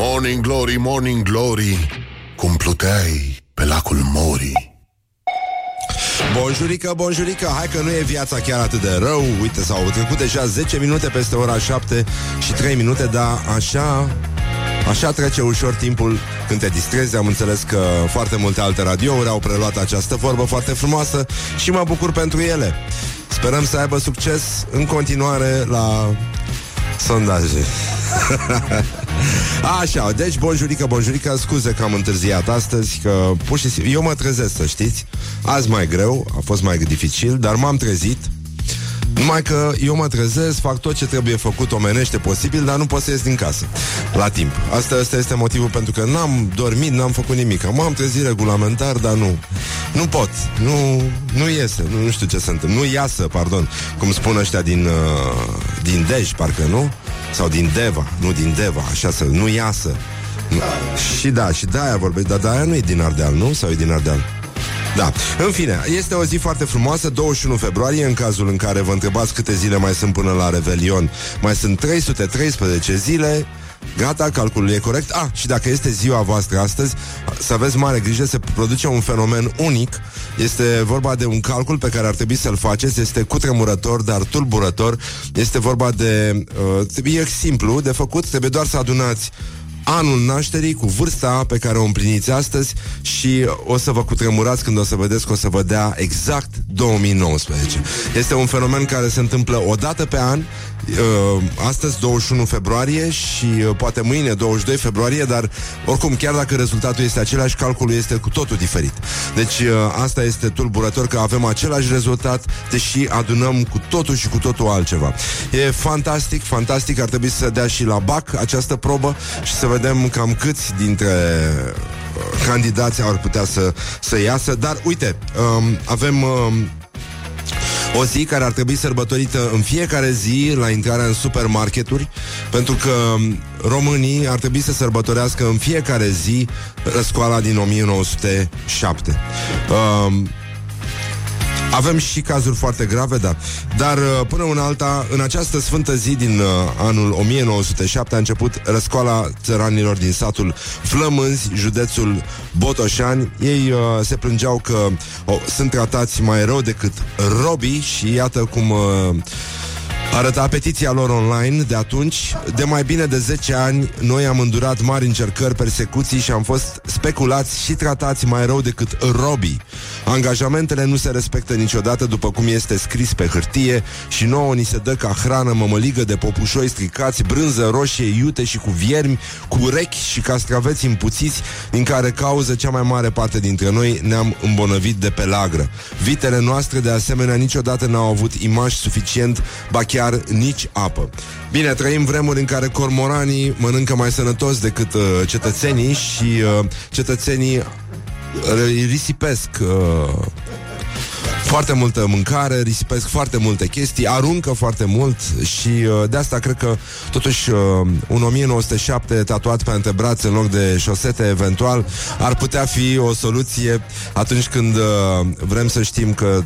Morning glory, morning glory Cum pluteai pe lacul Mori. Bonjurică, bonjurică, hai că nu e viața chiar atât de rău. Uite, s-au trecut deja 10 minute peste ora 7 și 3 minute Dar așa, Așa trece ușor timpul când te distrezi. Am înțeles că foarte multe alte radiouri Au preluat această vorbă foarte frumoasă Și mă bucur pentru ele. Sperăm să aibă succes în continuare la sondaje Așa, deci bonjurică, bonjurică Scuze că am întârziat astăzi Că pur și simplu, eu mă trezesc să știți. Azi mai greu, a fost mai dificil Dar m-am trezit numai că eu mă trezesc, fac tot ce trebuie făcut omenește posibil, dar nu pot să ies din casă la timp. Asta, asta este motivul pentru că n-am dormit, n-am făcut nimic. M-am trezit regulamentar, dar nu. Nu pot. Nu, nu iese. Nu, nu știu ce se întâmplă. Nu iasă, pardon. Cum spun ăștia din, uh, din Dej, parcă, nu? Sau din Deva. Nu din Deva, așa să... Nu iasă. Nu. Și da, și de-aia vorbesc, dar de-aia nu e din Ardeal, nu? Sau e din Ardeal? Da. În fine, este o zi foarte frumoasă, 21 februarie, în cazul în care vă întrebați câte zile mai sunt până la Revelion. Mai sunt 313 zile. Gata, calculul e corect. Ah, și dacă este ziua voastră astăzi, să aveți mare grijă, se produce un fenomen unic. Este vorba de un calcul pe care ar trebui să-l faceți. Este cutremurător, dar tulburător. Este vorba de... Uh, e simplu de făcut, trebuie doar să adunați anul nașterii cu vârsta pe care o împliniți astăzi și o să vă cutremurați când o să vedeți că o să vă dea exact 2019. Este un fenomen care se întâmplă o dată pe an, uh, astăzi 21 februarie și uh, poate mâine 22 februarie, dar oricum chiar dacă rezultatul este același, calculul este cu totul diferit. Deci uh, asta este tulburător că avem același rezultat, deși adunăm cu totul și cu totul altceva. E fantastic, fantastic, ar trebui să dea și la BAC această probă și să vedem cam câți dintre uh, candidații ar putea să, să iasă, dar uite, um, avem um, o zi care ar trebui sărbătorită în fiecare zi la intrarea în supermarketuri, pentru că um, românii ar trebui să sărbătorească în fiecare zi răscoala din 1907. Um, avem și cazuri foarte grave, da. Dar uh, până în alta, în această sfântă zi din uh, anul 1907 a început răscoala țăranilor din satul Flămânzi, județul Botoșani. Ei uh, se plângeau că oh, sunt tratați mai rău decât robii și iată cum uh, Arăta petiția lor online de atunci. De mai bine de 10 ani, noi am îndurat mari încercări, persecuții și am fost speculați și tratați mai rău decât robii. Angajamentele nu se respectă niciodată după cum este scris pe hârtie și nouă ni se dă ca hrană mămăligă de popușoi stricați, brânză roșie, iute și cu viermi, cu urechi și castraveți împuțiți, din care cauză cea mai mare parte dintre noi ne-am îmbolnăvit de pe lagră. Vitele noastre, de asemenea, niciodată n-au avut imaj suficient, ba chiar chiar nici apă. Bine, trăim vremuri în care cormoranii mănâncă mai sănătos decât uh, cetățenii și uh, cetățenii uh, risipesc uh, foarte multă mâncare, risipesc foarte multe chestii, aruncă foarte mult și uh, de asta cred că totuși uh, un 1907 tatuat pe antebraț în loc de șosete eventual ar putea fi o soluție atunci când uh, vrem să știm că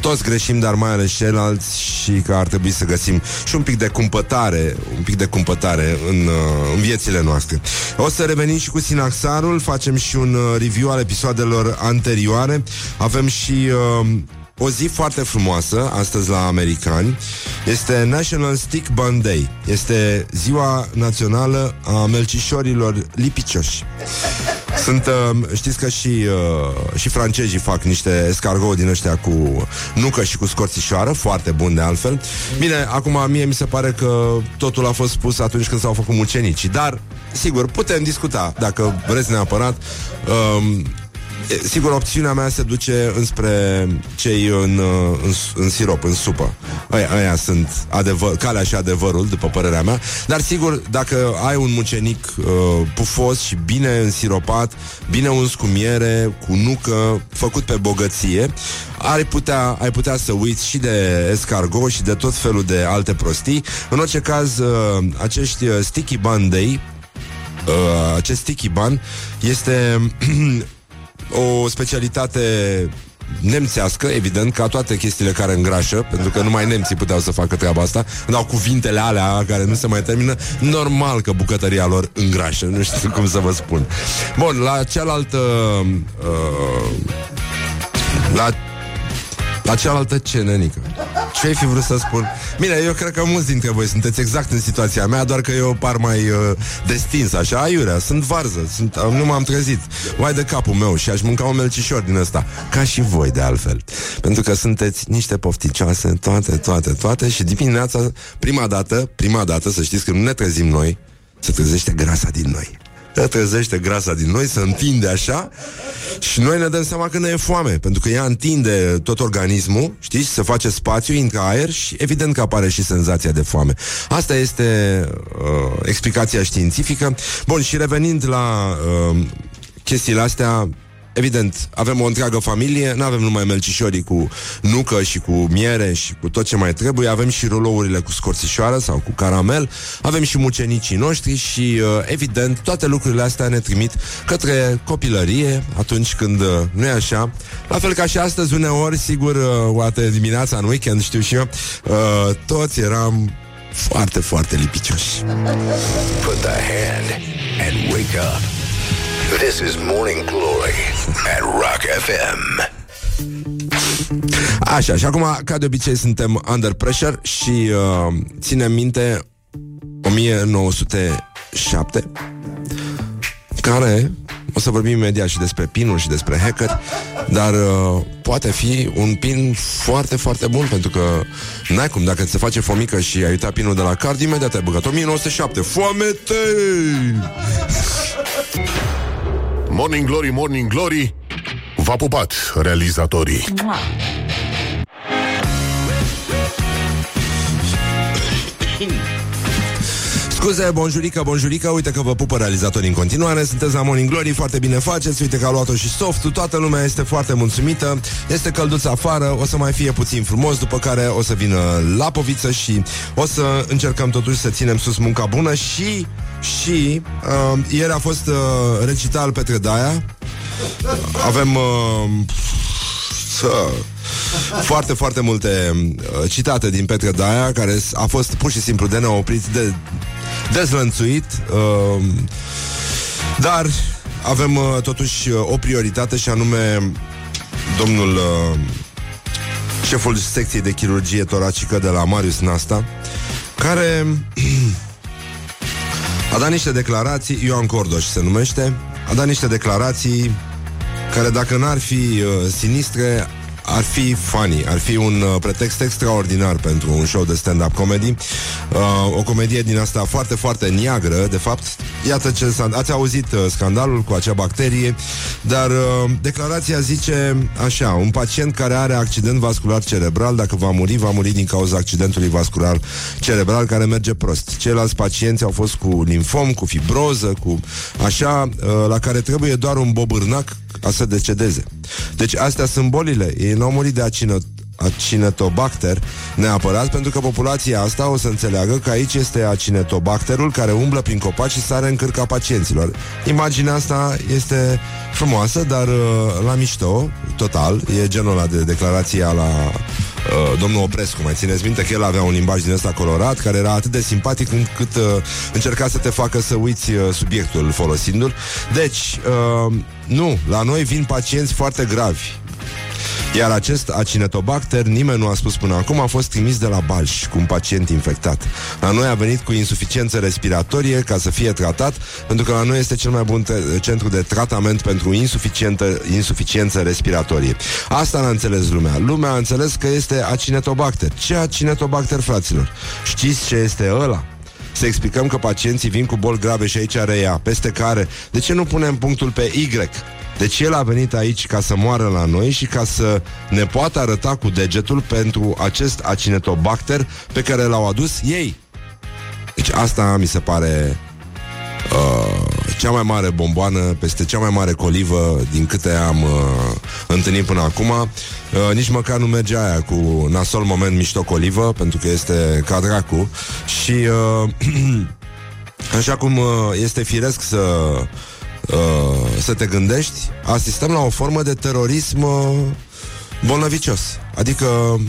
toți greșim, dar mai ales ceilalți și că ar trebui să găsim și un pic de cumpătare, un pic de cumpătare în, uh, în viețile noastre. O să revenim și cu Sinaxarul, facem și un uh, review al episoadelor anterioare. Avem și uh, o zi foarte frumoasă, astăzi la americani, este National Stick Bun Day. Este ziua națională a melcișorilor lipicioși. Sunt, uh, știți că și, uh, și francezii fac niște escargot din ăștia cu nucă și cu scorțișoară, foarte bun de altfel. Bine, acum mie mi se pare că totul a fost spus atunci când s-au făcut mucenicii, dar, sigur, putem discuta, dacă vreți neapărat. Uh, Sigur, opțiunea mea se duce înspre cei în, uh, în, în sirop, în supă. Aia, aia sunt adevăr, calea și adevărul, după părerea mea. Dar sigur, dacă ai un mucenic uh, pufos și bine însiropat, bine uns cu miere, cu nucă, făcut pe bogăție, ai putea, ai putea să uiți și de escargot și de tot felul de alte prostii. În orice caz, uh, acești uh, sticky bandei, uh, acest sticky ban este o specialitate nemțească, evident, ca toate chestiile care îngrașă, pentru că numai nemții puteau să facă treaba asta, când au cuvintele alea care nu se mai termină, normal că bucătăria lor îngrașă, nu știu cum să vă spun. Bun, la cealaltă... Uh, la la cealaltă ce, nenică? Ce ai fi vrut să spun? Bine, eu cred că mulți dintre voi sunteți exact în situația mea, doar că eu par mai uh, destins, așa, aiurea, sunt varză, sunt, uh, nu m-am trezit. Vai de capul meu și aș mânca un melcișor din ăsta, ca și voi de altfel. Pentru că sunteți niște pofticioase, toate, toate, toate și dimineața, prima dată, prima dată, să știți că nu ne trezim noi, se trezește grasa din noi trezește grasa din noi, se întinde așa și noi ne dăm seama că ne e foame, pentru că ea întinde tot organismul, știi, se face spațiu, intră aer și evident că apare și senzația de foame. Asta este uh, explicația științifică. Bun, și revenind la uh, chestiile astea, Evident, avem o întreagă familie, nu avem numai melcișorii cu nucă și cu miere și cu tot ce mai trebuie, avem și rulourile cu scorțișoară sau cu caramel, avem și mucenicii noștri și, uh, evident, toate lucrurile astea ne trimit către copilărie atunci când uh, nu e așa. La fel ca și astăzi, uneori, sigur, uh, oate dimineața, în weekend, știu și eu, toți eram foarte, foarte lipicioși. Put the hand and wake up. This is Morning Glory at Rock FM. Așa, și acum, ca de obicei, suntem under pressure și uh, ținem minte 1907, care, o să vorbim imediat și despre pinul și despre hacker, dar uh, poate fi un pin foarte, foarte bun, pentru că n-ai cum, dacă ți se face fomică și ai uitat pinul de la card, imediat ai băgat 1907, foamete! Morning Glory, Morning Glory V-a pupat realizatorii. Scuze, bonjurică, bonjurică, uite că vă pupă realizatorii în continuare, sunteți la Morning Glory, foarte bine faceți, uite că a luat-o și softul, toată lumea este foarte mulțumită, este călduț afară, o să mai fie puțin frumos, după care o să vină la poviță și o să încercăm totuși să ținem sus munca bună și și uh, ieri a fost uh, recital Petre Daia. Avem uh, uh, foarte, foarte multe uh, citate din Petre Daia, care a fost pur și simplu de neoprit, de dezlănțuit. Uh, dar avem uh, totuși uh, o prioritate și anume domnul uh, șeful secției de chirurgie toracică de la Marius Nasta, care a dat niște declarații, Ioan Cordoș se numește, a dat niște declarații care dacă n-ar fi uh, sinistre, ar fi funny, ar fi un uh, pretext extraordinar pentru un show de stand-up comedy. Uh, o comedie din asta foarte, foarte neagră, de fapt. Iată ce s-a... Ați auzit uh, scandalul cu acea bacterie, dar uh, declarația zice așa, un pacient care are accident vascular cerebral, dacă va muri, va muri din cauza accidentului vascular cerebral care merge prost. Ceilalți pacienți au fost cu linfom, cu fibroză, cu așa, uh, la care trebuie doar un bobârnac ca să decedeze. Deci astea sunt bolile. Ei n-au murit de acină, acinetobacter neapărat, pentru că populația asta o să înțeleagă că aici este acinetobacterul care umblă prin copaci și sare în cârca pacienților. Imaginea asta este frumoasă, dar uh, la mișto, total, e genul ăla de declarație la uh, domnul Oprescu. Mai țineți minte că el avea un limbaj din ăsta colorat, care era atât de simpatic încât uh, încerca să te facă să uiți uh, subiectul folosindu-l. Deci, uh, nu, la noi vin pacienți foarte gravi iar acest acinetobacter, nimeni nu a spus până acum, a fost trimis de la Balș cu un pacient infectat. La noi a venit cu insuficiență respiratorie ca să fie tratat, pentru că la noi este cel mai bun te- centru de tratament pentru insuficientă, insuficiență respiratorie. Asta n-a înțeles lumea. Lumea a înțeles că este acinetobacter. Ce acinetobacter, fraților? Știți ce este ăla? Să explicăm că pacienții vin cu boli grave și aici are ea, peste care, de ce nu punem punctul pe Y? Deci el a venit aici ca să moară la noi și ca să ne poată arăta cu degetul pentru acest acinetobacter pe care l-au adus ei. Deci asta mi se pare uh, cea mai mare bomboană peste cea mai mare colivă din câte am uh, întâlnit până acum. Uh, nici măcar nu merge aia cu nasol moment mișto colivă, pentru că este ca dracu. Și uh, așa cum uh, este firesc să uh, să te gândești, asistăm la o formă de terorism uh, bolnăvicios. Adică uh,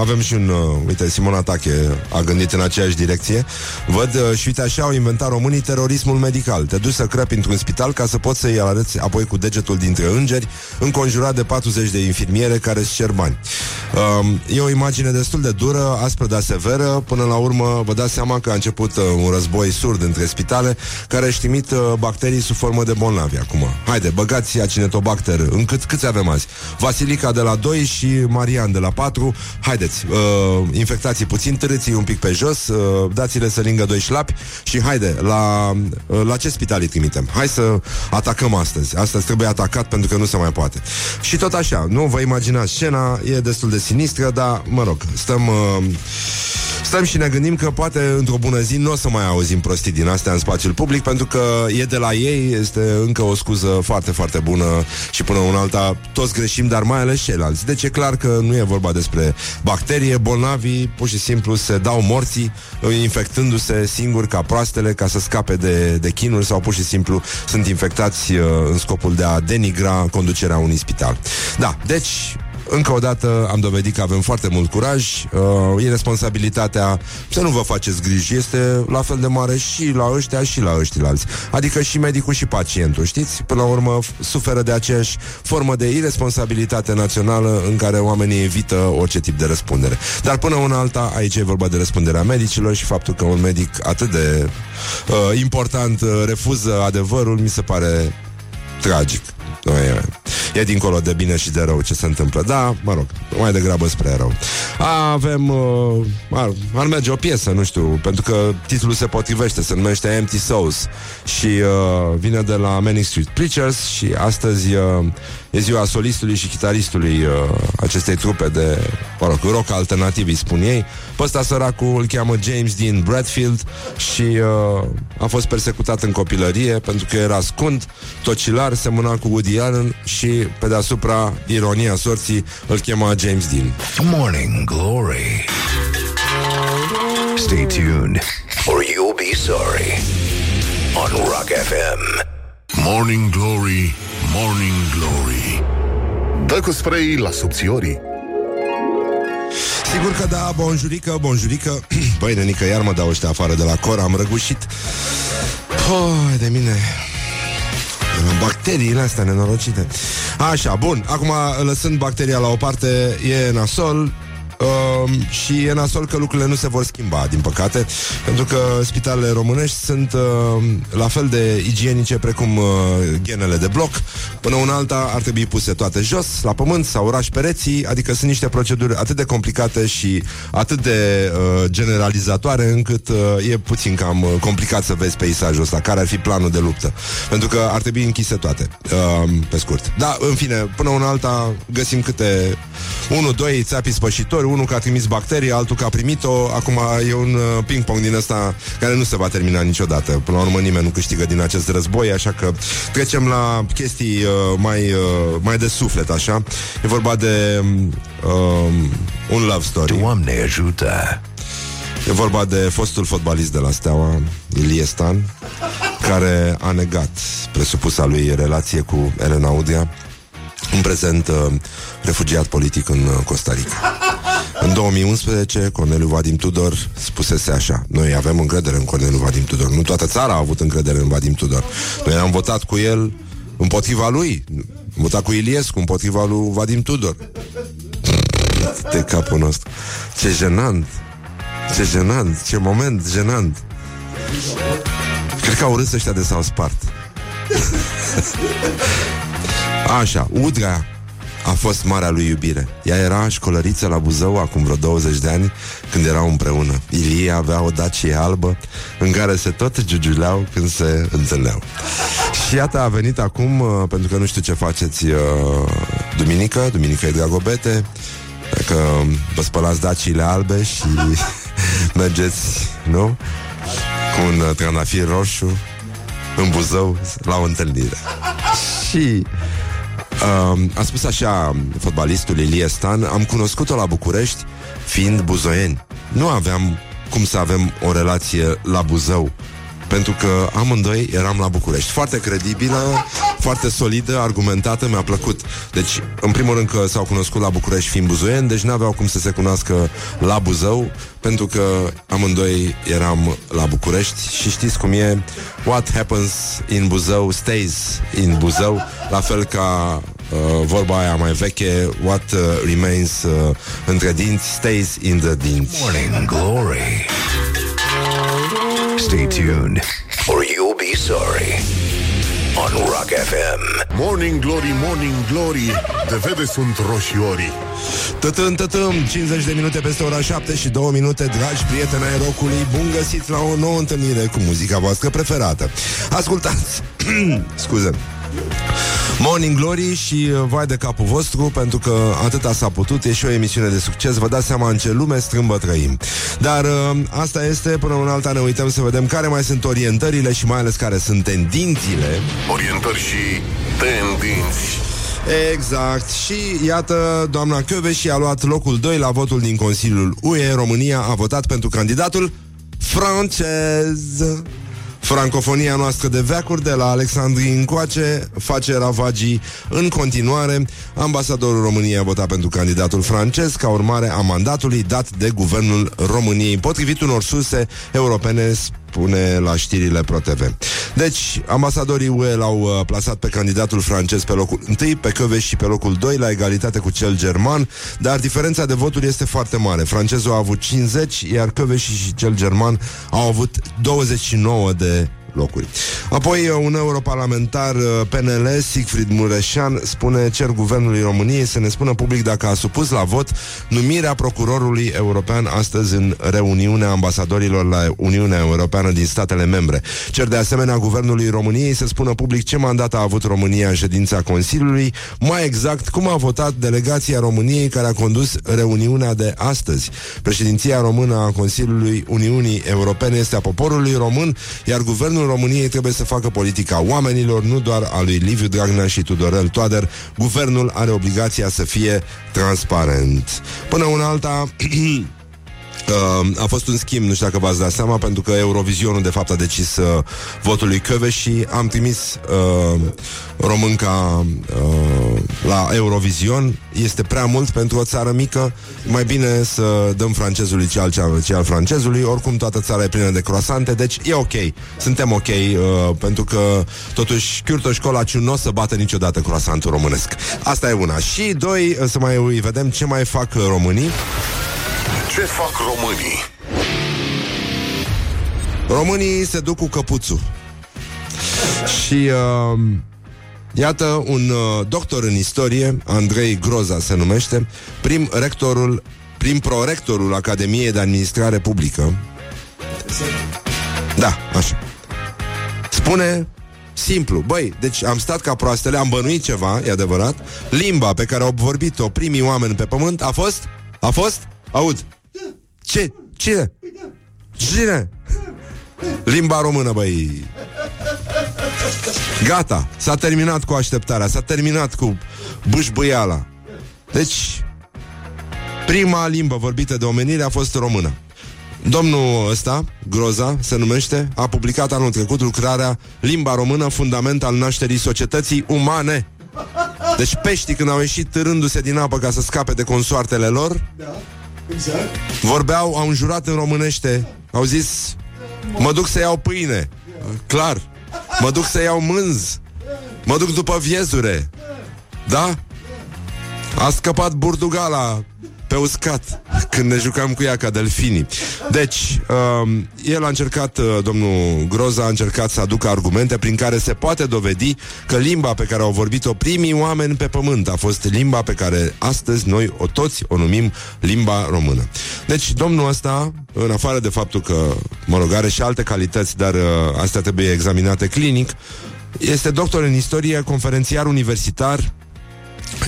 avem și un, uh, uite, Simona Atache a gândit în aceeași direcție. Văd uh, și uite așa au inventat românii terorismul medical. Te duci să crăpi într-un spital ca să poți să-i arăți apoi cu degetul dintre îngeri, înconjurat de 40 de infirmiere care îți cer bani. Uh, e o imagine destul de dură, aspră, dar severă. Până la urmă, vă dați seama că a început uh, un război surd între spitale care își trimit uh, bacterii sub formă de bolnavi acum. Haide, băgați acinetobacter. În cât, câți avem azi? Vasilica de la 2 și Marian de la 4. Haideți, uh, infectații puțin, târâții un pic pe jos, uh, dați-le să lingă doi șlapi și haide, la, uh, la ce spital îi trimitem? Hai să atacăm astăzi. Astăzi trebuie atacat pentru că nu se mai poate. Și tot așa, nu vă imaginați scena, e destul de sinistră, dar, mă rog, stăm... Uh, Stăm și ne gândim că poate într-o bună zi nu o să mai auzim prostii din astea în spațiul public pentru că e de la ei, este încă o scuză foarte, foarte bună și până una alta toți greșim, dar mai ales ceilalți. Deci e clar că nu e vorba despre bacterie, bolnavii pur și simplu se dau morții infectându-se singuri ca proastele ca să scape de, de chinuri sau pur și simplu sunt infectați uh, în scopul de a denigra conducerea unui spital. Da, deci încă o dată am dovedit că avem foarte mult curaj uh, E responsabilitatea Să nu vă faceți griji Este la fel de mare și la ăștia și la ăștilalți. Adică și medicul și pacientul Știți? Până la urmă suferă de aceeași formă de irresponsabilitate națională În care oamenii evită orice tip de răspundere. Dar până una alta Aici e vorba de răspunderea medicilor Și faptul că un medic atât de uh, important uh, refuză adevărul Mi se pare tragic nu e, e dincolo de bine și de rău ce se întâmplă. Da, mă rog, mai degrabă spre rău. Avem... Uh, ar, ar merge o piesă, nu știu, pentru că titlul se potrivește, se numește Empty Souls și uh, vine de la Manic Street Preachers și astăzi uh, e ziua solistului și chitaristului uh, acestei trupe de, mă rog, rock alternativ, îi spun ei. Pe ăsta săracul îl cheamă James Dean Bradfield și uh, a fost persecutat în copilărie pentru că era scund, tocilar, semăna cu Woody Allen și pe deasupra ironia sorții îl chema James Dean. Morning Glory. Stay tuned or you'll be sorry. On Rock FM. Morning Glory, Morning Glory. Dă cu spray la subțiorii. Sigur că da, bonjurică, bonjurică. Băi, nenică, iar mă dau ăștia afară de la cor Am răgușit. Păi, de mine Bacteriile astea nenorocite. Așa, bun, acum lăsând bacteria la o parte E nasol Uh, și e nasol că lucrurile nu se vor schimba, din păcate, pentru că spitalele românești sunt uh, la fel de igienice precum uh, genele de bloc. Până una alta ar trebui puse toate jos, la pământ sau oraș pereții, adică sunt niște proceduri atât de complicate și atât de uh, generalizatoare încât uh, e puțin cam uh, complicat să vezi peisajul ăsta, care ar fi planul de luptă. Pentru că ar trebui închise toate, uh, pe scurt. Da, în fine, până una alta găsim câte 1, 2 țapi spășitori, unul că a trimis bacterii, altul că a primit-o. Acum e un uh, ping-pong din ăsta care nu se va termina niciodată. Până la urmă nimeni nu câștigă din acest război, așa că trecem la chestii uh, mai, uh, mai de suflet, așa. E vorba de uh, un love story. Doamne ajută! E vorba de fostul fotbalist de la Steaua, Ilie Stan, care a negat presupusa lui relație cu Elena Udia, în prezent uh, refugiat politic în uh, Costa Rica. În 2011, Corneliu Vadim Tudor spusese așa Noi avem încredere în Corneliu Vadim Tudor. Nu toată țara a avut încredere în Vadim Tudor. Noi am votat cu el împotriva lui. Am votat cu Iliescu împotriva lui Vadim Tudor. De capul nostru. Ce jenant. Ce jenant, ce moment jenant. Cred că au râs ăștia de s-au spart Așa, Udrea a fost marea lui iubire. Ea era școlăriță la Buzău acum vreo 20 de ani, când erau împreună. Ilie avea o dacie albă în care se tot giugiuleau când se întâlneau. Și iată a venit acum, uh, pentru că nu știu ce faceți uh, duminică, duminică e Dragobete, dacă vă spălați daciile albe și mergeți, nu? Cu un uh, trandafir roșu în Buzău la o întâlnire. Și Uh, a spus așa fotbalistul Ilie Stan Am cunoscut-o la București Fiind buzoieni. Nu aveam cum să avem o relație la Buzău pentru că amândoi eram la București. Foarte credibilă, foarte solidă, argumentată, mi-a plăcut. Deci, în primul rând că s-au cunoscut la București fiind buzoieni, deci n-aveau cum să se cunoască la Buzău, pentru că amândoi eram la București și știți cum e, what happens in Buzău stays in Buzău, la fel ca uh, vorba aia mai veche, what uh, remains uh, între dinți stays in the dinți. Morning Glory. Stay tuned, or you'll be sorry. On Rock FM. Morning Glory, Morning Glory De vede sunt roșiorii Tătâm, tătâm, 50 de minute peste ora 7 și 2 minute, dragi prieteni ai rocului, bun găsit la o nouă întâlnire cu muzica voastră preferată. Ascultați, scuze, Morning Glory și uh, vai de capul vostru Pentru că atâta s-a putut E și o emisiune de succes Vă dați seama în ce lume strâmbă trăim Dar uh, asta este Până în alta ne uităm să vedem Care mai sunt orientările Și mai ales care sunt tendințile Orientări și tendinți Exact. Și iată, doamna și a luat locul 2 la votul din Consiliul UE. România a votat pentru candidatul francez. Francofonia noastră de veacuri de la Alexandrii încoace face ravagii în continuare. Ambasadorul României a votat pentru candidatul francez ca urmare a mandatului dat de guvernul României. Potrivit unor surse europene spune la știrile ProTV. Deci, ambasadorii UE l-au uh, plasat pe candidatul francez pe locul 1, pe Căveș și pe locul 2, la egalitate cu cel german, dar diferența de voturi este foarte mare. Francezul a avut 50, iar Căveș și cel german au avut 29 de locuri. Apoi, uh, un europarlamentar uh, PNL, Siegfried Mureșan, spune cer guvernului României să ne spună public dacă a supus la vot numirea procurorului european astăzi în reuniunea ambasadorilor la Uniunea Europeană din statele membre. Cer de asemenea guvernului României să spună public ce mandat a avut România în ședința Consiliului, mai exact cum a votat delegația României care a condus reuniunea de astăzi. Președinția română a Consiliului Uniunii Europene este a poporului român, iar guvernul Guvernul României trebuie să facă politica oamenilor, nu doar a lui Liviu Dragnea și Tudorel Toader. Guvernul are obligația să fie transparent. Până una alta... Uh, a fost un schimb, nu știu dacă v-ați dat seama, pentru că Eurovizionul de fapt a decis uh, votul lui Căve și am trimis uh, românca uh, la Eurovision. Este prea mult pentru o țară mică, mai bine să dăm francezului ce al, ce al francezului, oricum toată țara e plină de croasante, deci e ok, suntem ok, uh, pentru că totuși Chiurtoș Colaciu nu o să bată niciodată croasantul românesc. Asta e una. Și doi, să mai vedem ce mai fac românii. Ce fac românii? Românii se duc cu căpuțul. Și uh, iată un uh, doctor în istorie, Andrei Groza se numește, prim rectorul, prim prorectorul Academiei de Administrare Publică. Da, așa. Spune Simplu, băi, deci am stat ca proastele, am bănuit ceva, e adevărat Limba pe care au vorbit-o primii oameni pe pământ a fost? A fost? Aud ce? Cine? Cine? Limba română, băi Gata, s-a terminat cu așteptarea S-a terminat cu bâșbâiala Deci Prima limbă vorbită de omenire a fost română Domnul ăsta, Groza, se numește, a publicat anul trecut lucrarea Limba română, fundament al nașterii societății umane. Deci peștii când au ieșit târându-se din apă ca să scape de consoartele lor, da Exact. Vorbeau, au înjurat în românește, au zis, mă duc să iau pâine. Clar. Mă duc să iau mânz. Mă duc după viezure. Da? A scăpat Burdugala pe uscat când ne jucam cu ea ca delfinii. Deci, uh, el a încercat, uh, domnul Groza a încercat să aducă argumente prin care se poate dovedi că limba pe care au vorbit-o primii oameni pe pământ a fost limba pe care astăzi noi o toți o numim limba română. Deci, domnul ăsta, în afară de faptul că, mă rog, are și alte calități, dar uh, astea trebuie examinate clinic, este doctor în istorie, conferențiar universitar,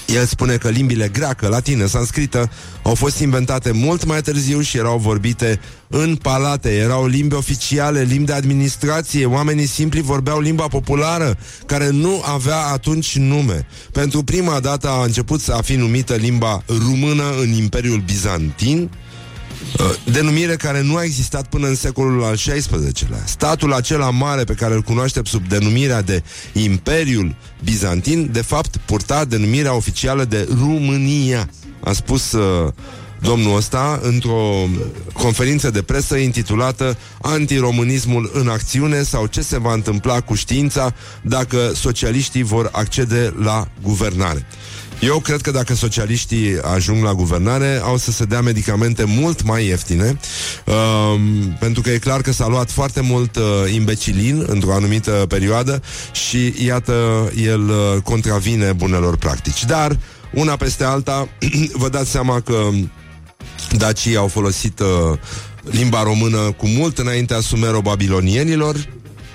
el spune că limbile greacă, latină, sanscrită au fost inventate mult mai târziu și erau vorbite în palate, erau limbi oficiale, limbi de administrație, oamenii simpli vorbeau limba populară, care nu avea atunci nume. Pentru prima dată a început să a fi numită limba română în Imperiul Bizantin, Uh, denumire care nu a existat până în secolul al XVI-lea. Statul acela mare pe care îl cunoaștem sub denumirea de Imperiul Bizantin, de fapt purta denumirea oficială de România. A spus uh, domnul ăsta într-o conferință de presă intitulată Antiromânismul în acțiune sau ce se va întâmpla cu știința dacă socialiștii vor accede la guvernare. Eu cred că dacă socialiștii ajung la guvernare, au să se dea medicamente mult mai ieftine, um, pentru că e clar că s-a luat foarte mult uh, imbecilin într-o anumită perioadă și, iată, el uh, contravine bunelor practici. Dar, una peste alta, vă dați seama că dacii au folosit uh, limba română cu mult înaintea sumero-babilonienilor,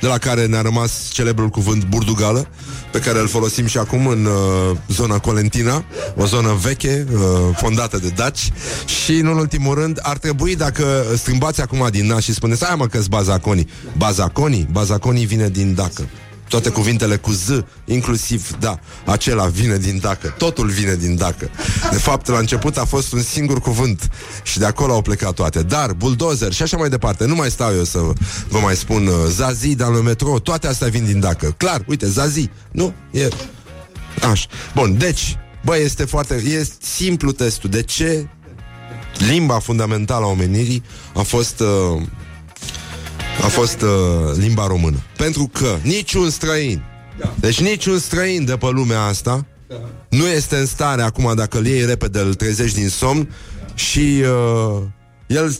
de la care ne-a rămas celebrul cuvânt burdugală, pe care îl folosim și acum în uh, zona Colentina, o zonă veche, uh, fondată de daci. Și, în ultimul rând, ar trebui, dacă strâmbați acum din nas și spuneți, hai mă că bazaconii. Bazaconii? Bazaconii vine din dacă. Toate cuvintele cu Z, inclusiv, da, acela vine din dacă. Totul vine din dacă. De fapt, la început a fost un singur cuvânt și de acolo au plecat toate. Dar, bulldozer și așa mai departe, nu mai stau eu să vă mai spun uh, Zazi, dar în metro, toate astea vin din dacă. Clar, uite, Zazi, nu? E... Așa. Bun, deci, bă, este foarte... E simplu testul. De ce limba fundamentală a omenirii a fost... Uh, a fost uh, limba română. Pentru că niciun străin, da. deci niciun străin de pe lumea asta, da. nu este în stare acum, dacă îl iei repede, îl trezești din somn și uh, el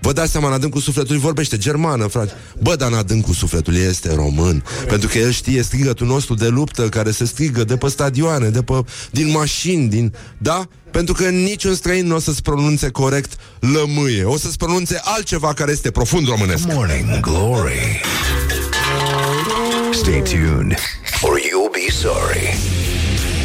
Vă dați seama, în adâncul sufletului vorbește germană, frate. Bă, dar în adâncul sufletului este român. Pentru că el știe strigătul nostru de luptă care se strigă de pe stadioane, de pe, din mașini, din... Da? Pentru că niciun străin nu o să-ți pronunțe corect lămâie. O să-ți pronunțe altceva care este profund românesc. Morning Glory. Stay tuned or you'll be sorry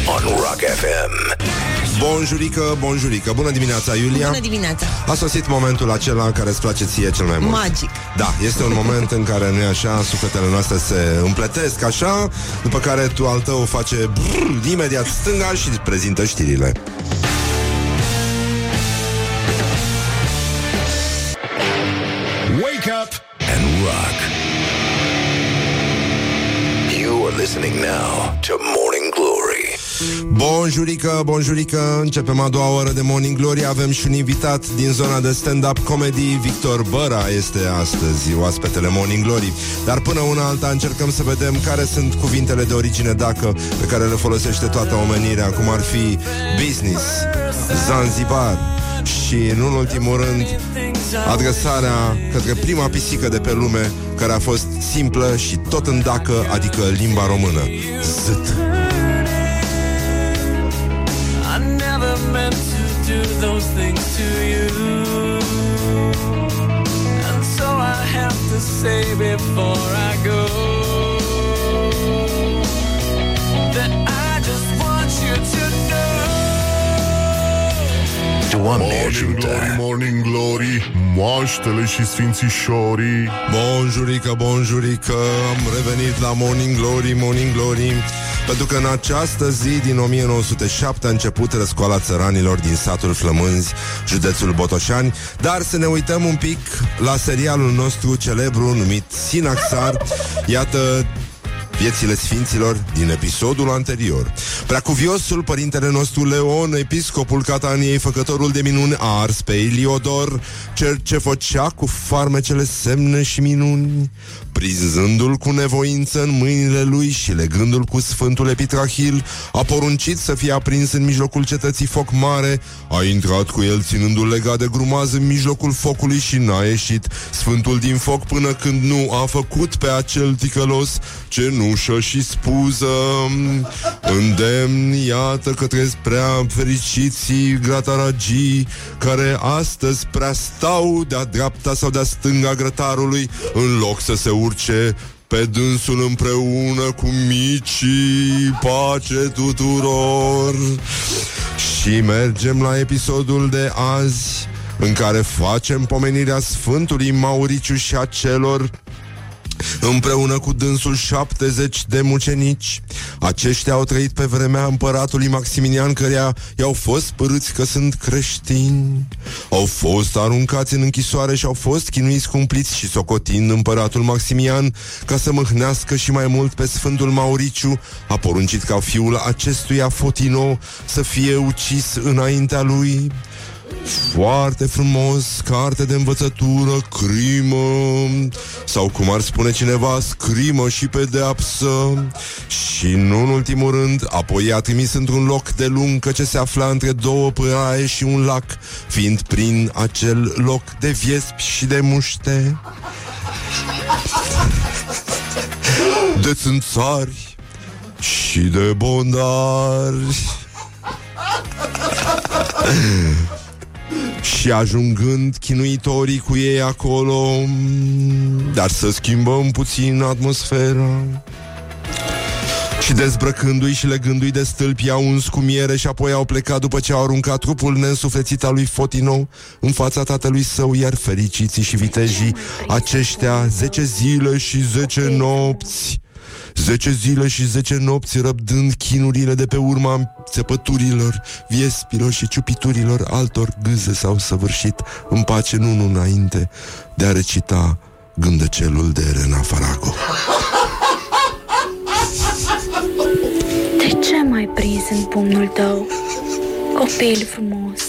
on Rock FM. Bonjurică, bonjurică Bună dimineața, Iulia Bună dimineața A sosit momentul acela care îți place ție cel mai mult Magic Da, este un moment în care, nu așa, sufletele noastre se împletesc așa După care tu al tău face brrr, imediat stânga și prezintă știrile rock. You are listening now to Morning Glory. Bonjurică, bonjurică Începem a doua oră de Morning Glory. Avem și un invitat din zona de stand-up comedy. Victor Băra este astăzi oaspetele Morning Glory. Dar până una alta încercăm să vedem Care sunt cuvintele de origine dacă Pe care le folosește toată omenirea Cum ar fi business, Zanzibar Și în ultimul rând Adresarea către prima pisică de pe lume Care a fost simplă și tot în dacă Adică limba română. Zât. Meant to do those things to you. And so I have to say before I go Doamne ajută! Morning, morning glory, moaștele și sfințișorii. Bonjurică, bonjurică, am revenit la Morning Glory, Morning Glory. Pentru că în această zi din 1907 a început răscoala țăranilor din satul Flămânzi, județul Botoșani, dar să ne uităm un pic la serialul nostru celebru numit Sinaxar. Iată viețile sfinților din episodul anterior. Preacuviosul părintele nostru Leon, episcopul Cataniei, făcătorul de minuni, a ars pe Iliodor, cel ce făcea cu farmecele semne și minuni, prinzându-l cu nevoință în mâinile lui și legându-l cu Sfântul Epitrahil, a poruncit să fie aprins în mijlocul cetății foc mare, a intrat cu el ținându-l legat de grumaz în mijlocul focului și n-a ieșit Sfântul din foc până când nu a făcut pe acel ticălos cenușă și spuză. Îndemn, iată către prea fericiții grataragii, care astăzi prea stau de-a dreapta sau de-a stânga grătarului, în loc să se urce pe dânsul împreună cu micii, pace tuturor. Și mergem la episodul de azi, în care facem pomenirea Sfântului Mauriciu și a celor Împreună cu dânsul 70 de mucenici Aceștia au trăit pe vremea împăratului Maximilian Cărea i-au fost părâți că sunt creștini. Au fost aruncați în închisoare și au fost chinuiți cumpliți și socotind împăratul Maximian Ca să mâhnească și mai mult pe Sfântul Mauriciu. A poruncit ca fiul acestuia Fotino să fie ucis înaintea lui foarte frumos, carte de învățătură, crimă. Sau cum ar spune cineva, scrimă și pedeapsă. Și nu în ultimul rând, apoi i-a trimis într-un loc de lungă ce se afla între două pâraie și un lac Fiind prin acel loc de viespi și de muște. De țânțari și de bondari și ajungând chinuitorii cu ei acolo Dar să schimbăm puțin atmosfera. Și dezbrăcându-i și legându-i de stâlpi i-au uns cu miere și apoi au plecat după ce au aruncat trupul neînsuflețit al lui Fotinou în fața tatălui său, iar fericiții și vitejii aceștia zece zile și zece nopți Zece zile și zece nopți răbdând chinurile de pe urma țepăturilor, viespilor și ciupiturilor altor gâze s-au săvârșit în pace nu înainte de a recita gândăcelul de Elena Farago. De ce mai prins în pumnul tău, copil frumos?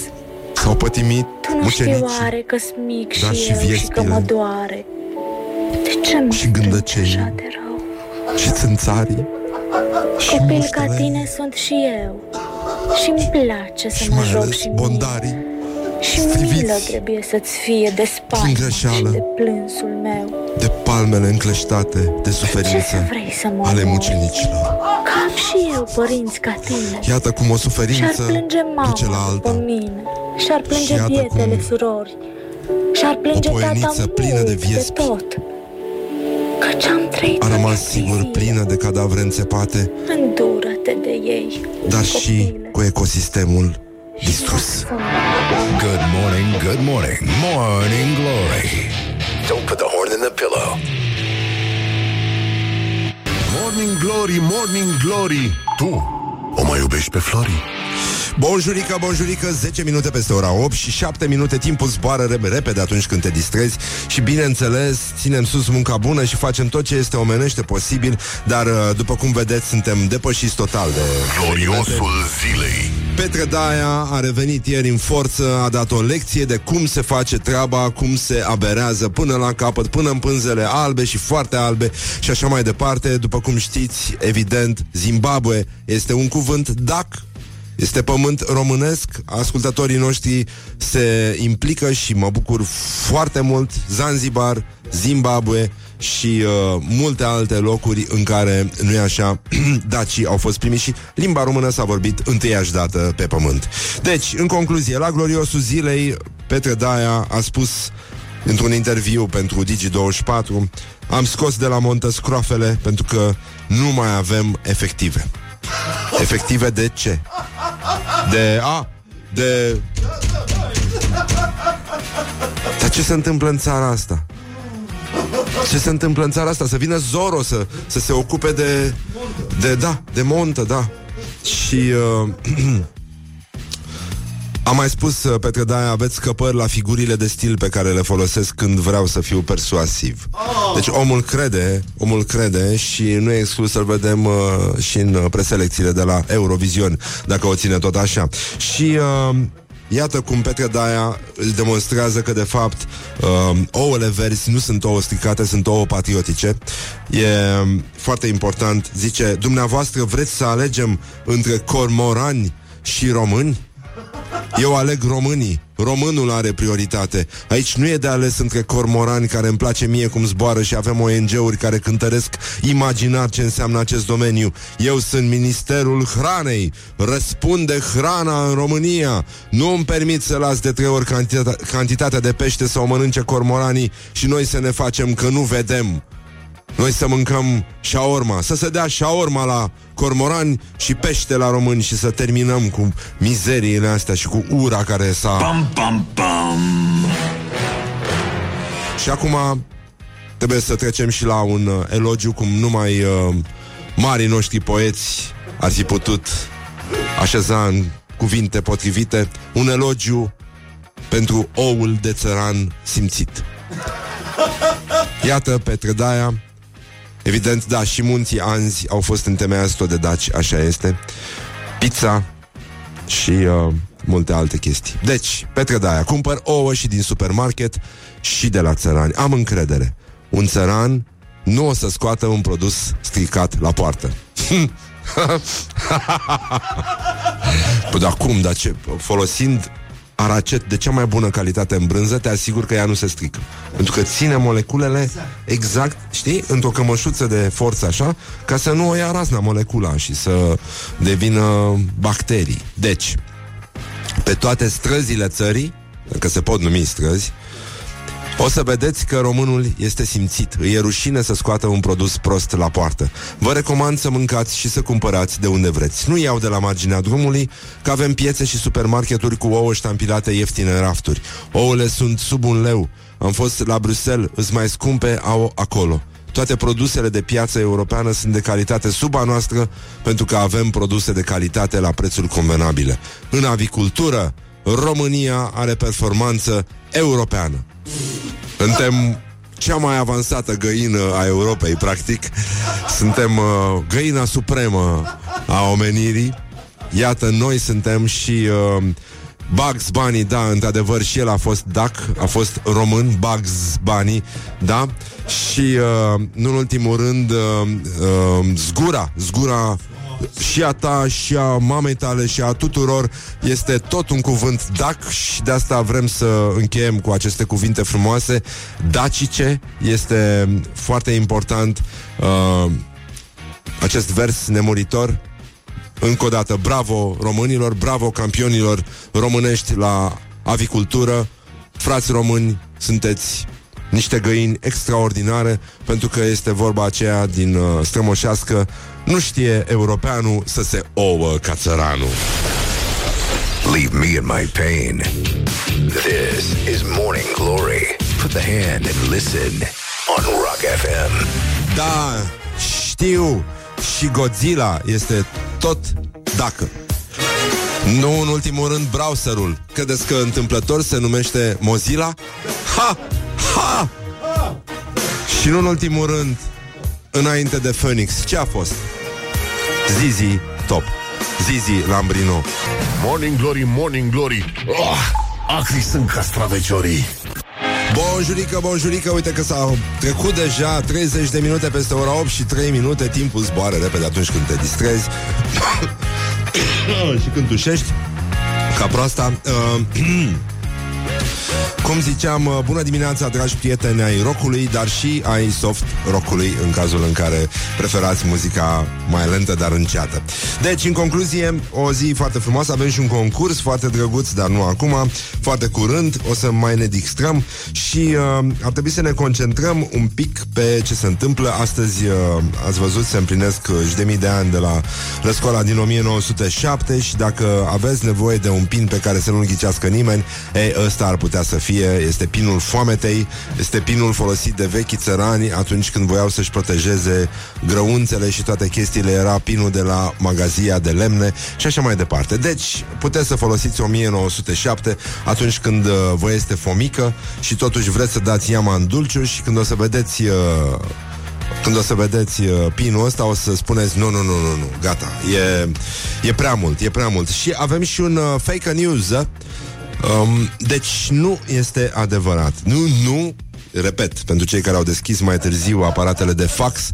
S-au pătimit Tu nu știi oare că mic dar și, și eu și că viespile. mă doare? De ce mă Și strângi gândăcenii. așa de rău? Și țânțarii și Copil ca muștele, tine sunt și eu. Și îmi place să și mă mai joc ales și mie. bondarii. Și striviți milă trebuie să-ți fie de spaimă și greșeală. de plânsul meu. De palmele încleștate de Ce să suferință vrei să mă ale omori? mucenicilor. Că am și eu părinți ca tine. Iată cum o Și-ar suferință plânge mama duce la după alta. mine. Și-ar Și plânge iată bietele cum surori. Și-ar plânge o poieniță tata plină de mult viespi. tot. Căci am trăit A rămas atâtea sigur zile. plină de cadavre înțepate, Îndură-te de ei dar și copile. cu ecosistemul distrus. Good morning, good morning, morning glory. Don't put the horn in the pillow. Morning Glory, Morning Glory Tu o mai iubești pe Flori? Bonjurică, bonjurică, 10 minute peste ora 8 și 7 minute. Timpul zboară rep- repede atunci când te distrezi și bineînțeles ținem sus munca bună și facem tot ce este omenește posibil, dar uh, după cum vedeți suntem depășiți total de Gloriosul zilei. Petre Daia a revenit ieri în forță, a dat o lecție de cum se face treaba, cum se aberează până la capăt, până în pânzele albe și foarte albe și așa mai departe. După cum știți, evident, Zimbabwe este un cuvânt dac este pământ românesc, ascultătorii noștri se implică și mă bucur foarte mult. Zanzibar, Zimbabwe și uh, multe alte locuri în care, nu e așa, dacii au fost primiți și limba română s-a vorbit întâiași dată pe pământ. Deci, în concluzie, la gloriosul zilei, Petre Daia a spus într-un interviu pentru Digi24 am scos de la montă scroafele pentru că nu mai avem efective. Efective de ce? De A, de... Dar ce se întâmplă în țara asta? Ce se întâmplă în țara asta? Să vină Zoro să, să se ocupe de, de... Da, de montă, da. Și... Uh, am mai spus, uh, Petre Daia, aveți scăpări la figurile de stil pe care le folosesc când vreau să fiu persuasiv. Deci omul crede, omul crede și nu e exclus să-l vedem uh, și în uh, preselecțiile de la Eurovision, dacă o ține tot așa. Și... Uh, Iată cum Petre Daia îl demonstrează că, de fapt, uh, ouăle verzi nu sunt ouă stricate, sunt ouă patriotice. E um, foarte important. Zice, dumneavoastră vreți să alegem între cormorani și români? Eu aleg românii. Românul are prioritate. Aici nu e de ales între cormorani care îmi place mie cum zboară și avem ONG-uri care cântăresc imaginar ce înseamnă acest domeniu. Eu sunt Ministerul Hranei. Răspund de hrana în România. Nu îmi permit să las de trei ori cantitatea, cantitatea de pește să o mănânce cormoranii și noi să ne facem că nu vedem. Noi să mâncăm șaorma, să se dea șaorma la cormorani și pește la români și să terminăm cu mizeriile astea și cu ura care s-a... Pam, pam, pam. Și acum trebuie să trecem și la un uh, elogiu cum numai uh, marii noștri poeți ar fi putut așeza în cuvinte potrivite un elogiu pentru oul de țăran simțit. Iată, pe Trădaia, evident, da, și munții Anzi au fost întemeiați tot de daci, așa este. Pizza și uh, multe alte chestii. Deci, pe Trădaia, cumpăr ouă și din supermarket și de la țărani. Am încredere. Un țăran nu o să scoată un produs stricat la poartă. păi dar cum, dar ce? Folosind aracet de cea mai bună calitate în brânză, te asigur că ea nu se strică. Pentru că ține moleculele exact, știi, într-o cămășuță de forță așa, ca să nu o ia razna molecula și să devină bacterii. Deci, pe toate străzile țării, că se pot numi străzi, o să vedeți că românul este simțit. Îi e rușine să scoată un produs prost la poartă. Vă recomand să mâncați și să cumpărați de unde vreți. Nu iau de la marginea drumului, că avem piețe și supermarketuri cu ouă ștampilate ieftine în rafturi. Ouăle sunt sub un leu. Am fost la Bruxelles, îți mai scumpe au acolo. Toate produsele de piață europeană sunt de calitate sub a noastră pentru că avem produse de calitate la prețuri convenabile. În avicultură, România are performanță europeană. Suntem cea mai avansată găină a Europei, practic. Suntem uh, găina supremă a omenirii. Iată, noi suntem și uh, Bugs Bunny, da, într-adevăr, și el a fost dac, a fost român, Bugs Bunny, da? Și, uh, nu în ultimul rând, uh, uh, Zgura, Zgura și a ta, și a mamei tale, și a tuturor este tot un cuvânt dac și de asta vrem să încheiem cu aceste cuvinte frumoase. Dacice este foarte important uh, acest vers nemuritor. Încă o dată, bravo românilor, bravo campionilor românești la avicultură. Frați români, sunteți niște găini extraordinare, pentru că este vorba aceea din uh, strămoșească, nu știe europeanul să se ouă ca țăranul. Leave me in my pain. This is Morning Glory. Put the hand and listen on Rock FM. Da, știu, și Godzilla este tot dacă. Nu în ultimul rând browserul. Credeți că întâmplător se numește Mozilla? Ha! Ha! Și nu în ultimul rând, înainte de Phoenix, ce a fost? Zizi Top. Zizi Lambrino. Morning Glory, Morning Glory oh, Acri sunt castraveciorii Bonjurică, bonjurică, uite că s-au trecut deja 30 de minute peste ora 8 și 3 minute Timpul zboară repede atunci când te distrezi Și când tușești Ca proasta uh, Cum ziceam, uh, bună dimineața, dragi prieteni ai rockului, dar și ai soft rockului, în cazul în care preferați muzica mai lentă, dar înceată. Deci, în concluzie, o zi foarte frumoasă, avem și un concurs foarte drăguț, dar nu acum, foarte curând, o să mai ne distrăm și uh, ar trebui să ne concentrăm un pic pe ce se întâmplă. Astăzi, uh, ați văzut, se împlinesc uh, și de mii de ani de la răscoala din 1907 și dacă aveți nevoie de un pin pe care să nu-l ghicească nimeni, ei, ăsta ar putea să fie fie, este pinul foametei, este pinul folosit de vechi țărani atunci când voiau să-și protejeze grăunțele și toate chestiile, era pinul de la magazia de lemne și așa mai departe. Deci, puteți să folosiți 1907 atunci când uh, vă este fomică și totuși vreți să dați iama în dulciu și când o să vedeți uh, când o să vedeți uh, pinul ăsta, o să spuneți nu, nu, nu, nu, nu, gata, e, e prea mult, e prea mult. Și avem și un uh, fake news, uh? Um, deci nu este adevărat. Nu, nu repet, pentru cei care au deschis mai târziu aparatele de fax,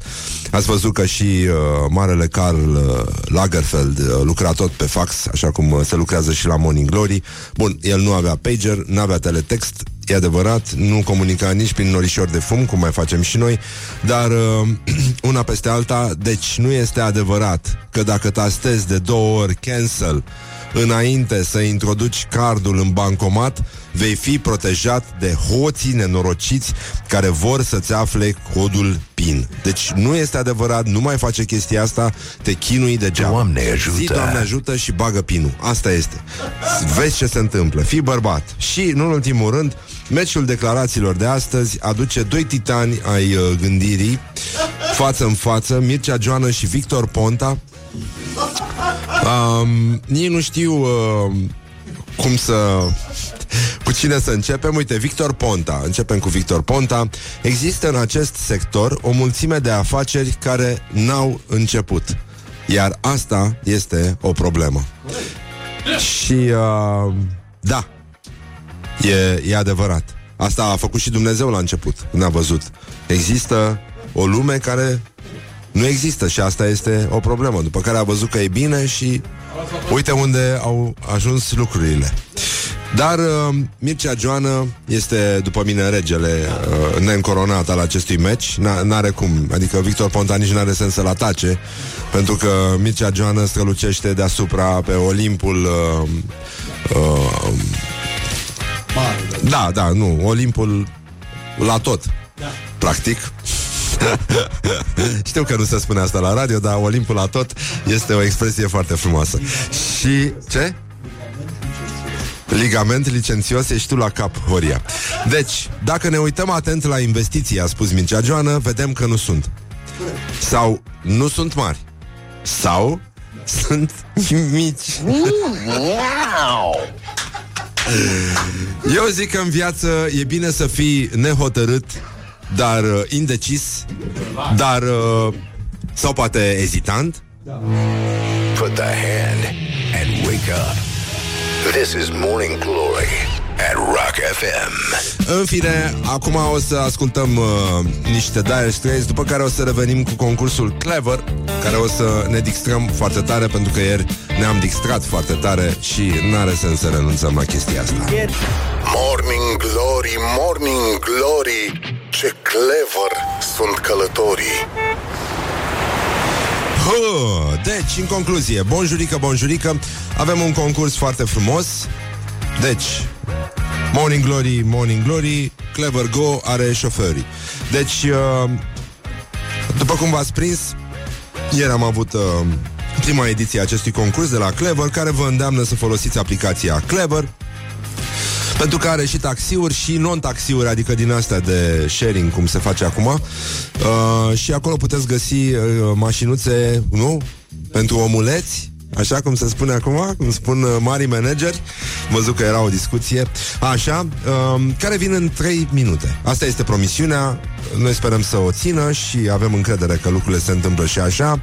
ați văzut că și uh, marele Carl uh, Lagerfeld uh, lucra tot pe fax, așa cum uh, se lucrează și la Morning Glory. Bun, el nu avea pager, nu avea teletext, e adevărat, nu comunica nici prin norișor de fum, cum mai facem și noi, dar uh, una peste alta, deci nu este adevărat că dacă tastezi de două ori cancel înainte să introduci cardul în bancomat, vei fi protejat de hoții nenorociți care vor să-ți afle codul PIN. Deci nu este adevărat, nu mai face chestia asta, te chinui degeaba. Doamne ajută! Zi, Doamne ajută și bagă pinul. Asta este. Vezi ce se întâmplă. Fii bărbat. Și, nu în ultimul rând, meciul declarațiilor de astăzi aduce doi titani ai uh, gândirii față în față, Mircea Joană și Victor Ponta. Um, nici nu știu uh, cum să... Cu cine să începem? Uite, Victor Ponta. Începem cu Victor Ponta. Există în acest sector o mulțime de afaceri care n-au început. Iar asta este o problemă. Și uh, da, e, e adevărat. Asta a făcut și Dumnezeu la început, când a văzut. Există o lume care nu există și asta este o problemă. După care a văzut că e bine și uite unde au ajuns lucrurile. Dar uh, Mircea Joană este, după mine, regele uh, neîncoronat al acestui meci. N-are cum. Adică Victor Ponta nici n-are sens să-l atace, pentru că Mircea Joană strălucește deasupra pe Olimpul... Uh, uh, da, da, nu, Olimpul la tot. Da. Practic. Știu că nu se spune asta la radio, dar Olimpul la tot este o expresie foarte frumoasă. Și ce? Ligament licențios, ești tu la cap, Horia. Deci, dacă ne uităm atent la investiții, a spus Mincea Joană, vedem că nu sunt. Sau nu sunt mari. Sau sunt mici. Eu zic că în viață e bine să fii nehotărât, dar uh, indecis, dar uh, sau poate ezitant. Put the hand and wake up. This is Morning Glory at Rock FM. În fine, acum o să ascultăm uh, niște Dire Straits, după care o să revenim cu concursul Clever, care o să ne distrăm foarte tare, pentru că ieri ne-am distrat foarte tare și n-are sens să renunțăm la chestia asta. Morning Glory, Morning Glory Ce clever sunt călătorii Hă, deci, în concluzie, bonjurică, bonjurică, avem un concurs foarte frumos. Deci, Morning Glory, Morning Glory, Clever Go are șoferii. Deci, uh, după cum v-ați prins, ieri am avut uh, prima ediție a acestui concurs de la Clever, care vă îndeamnă să folosiți aplicația Clever, pentru că are și taxiuri și non-taxiuri, adică din astea de sharing, cum se face acum. Uh, și acolo puteți găsi uh, mașinuțe, nu? Pentru omuleți, Așa cum se spune acum, cum spun uh, mari manageri. Văzut că era o discuție. Așa, uh, care vin în 3 minute. Asta este promisiunea. Noi sperăm să o țină și avem încredere Că lucrurile se întâmplă și așa.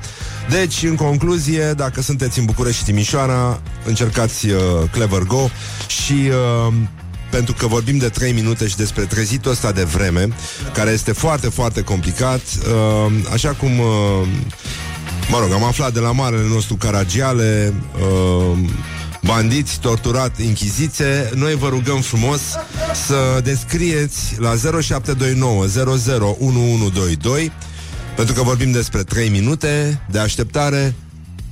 Deci, în concluzie, dacă sunteți în București și Timișoara Încercați uh, Clever Go Și uh, pentru că vorbim de 3 minute și despre trezitul ăsta de vreme, care este foarte, foarte complicat, uh, așa cum, uh, mă rog, am aflat de la marele nostru Caragiale, uh, bandiți, torturat, închizițe, noi vă rugăm frumos să descrieți la 0729 001122 pentru că vorbim despre 3 minute de așteptare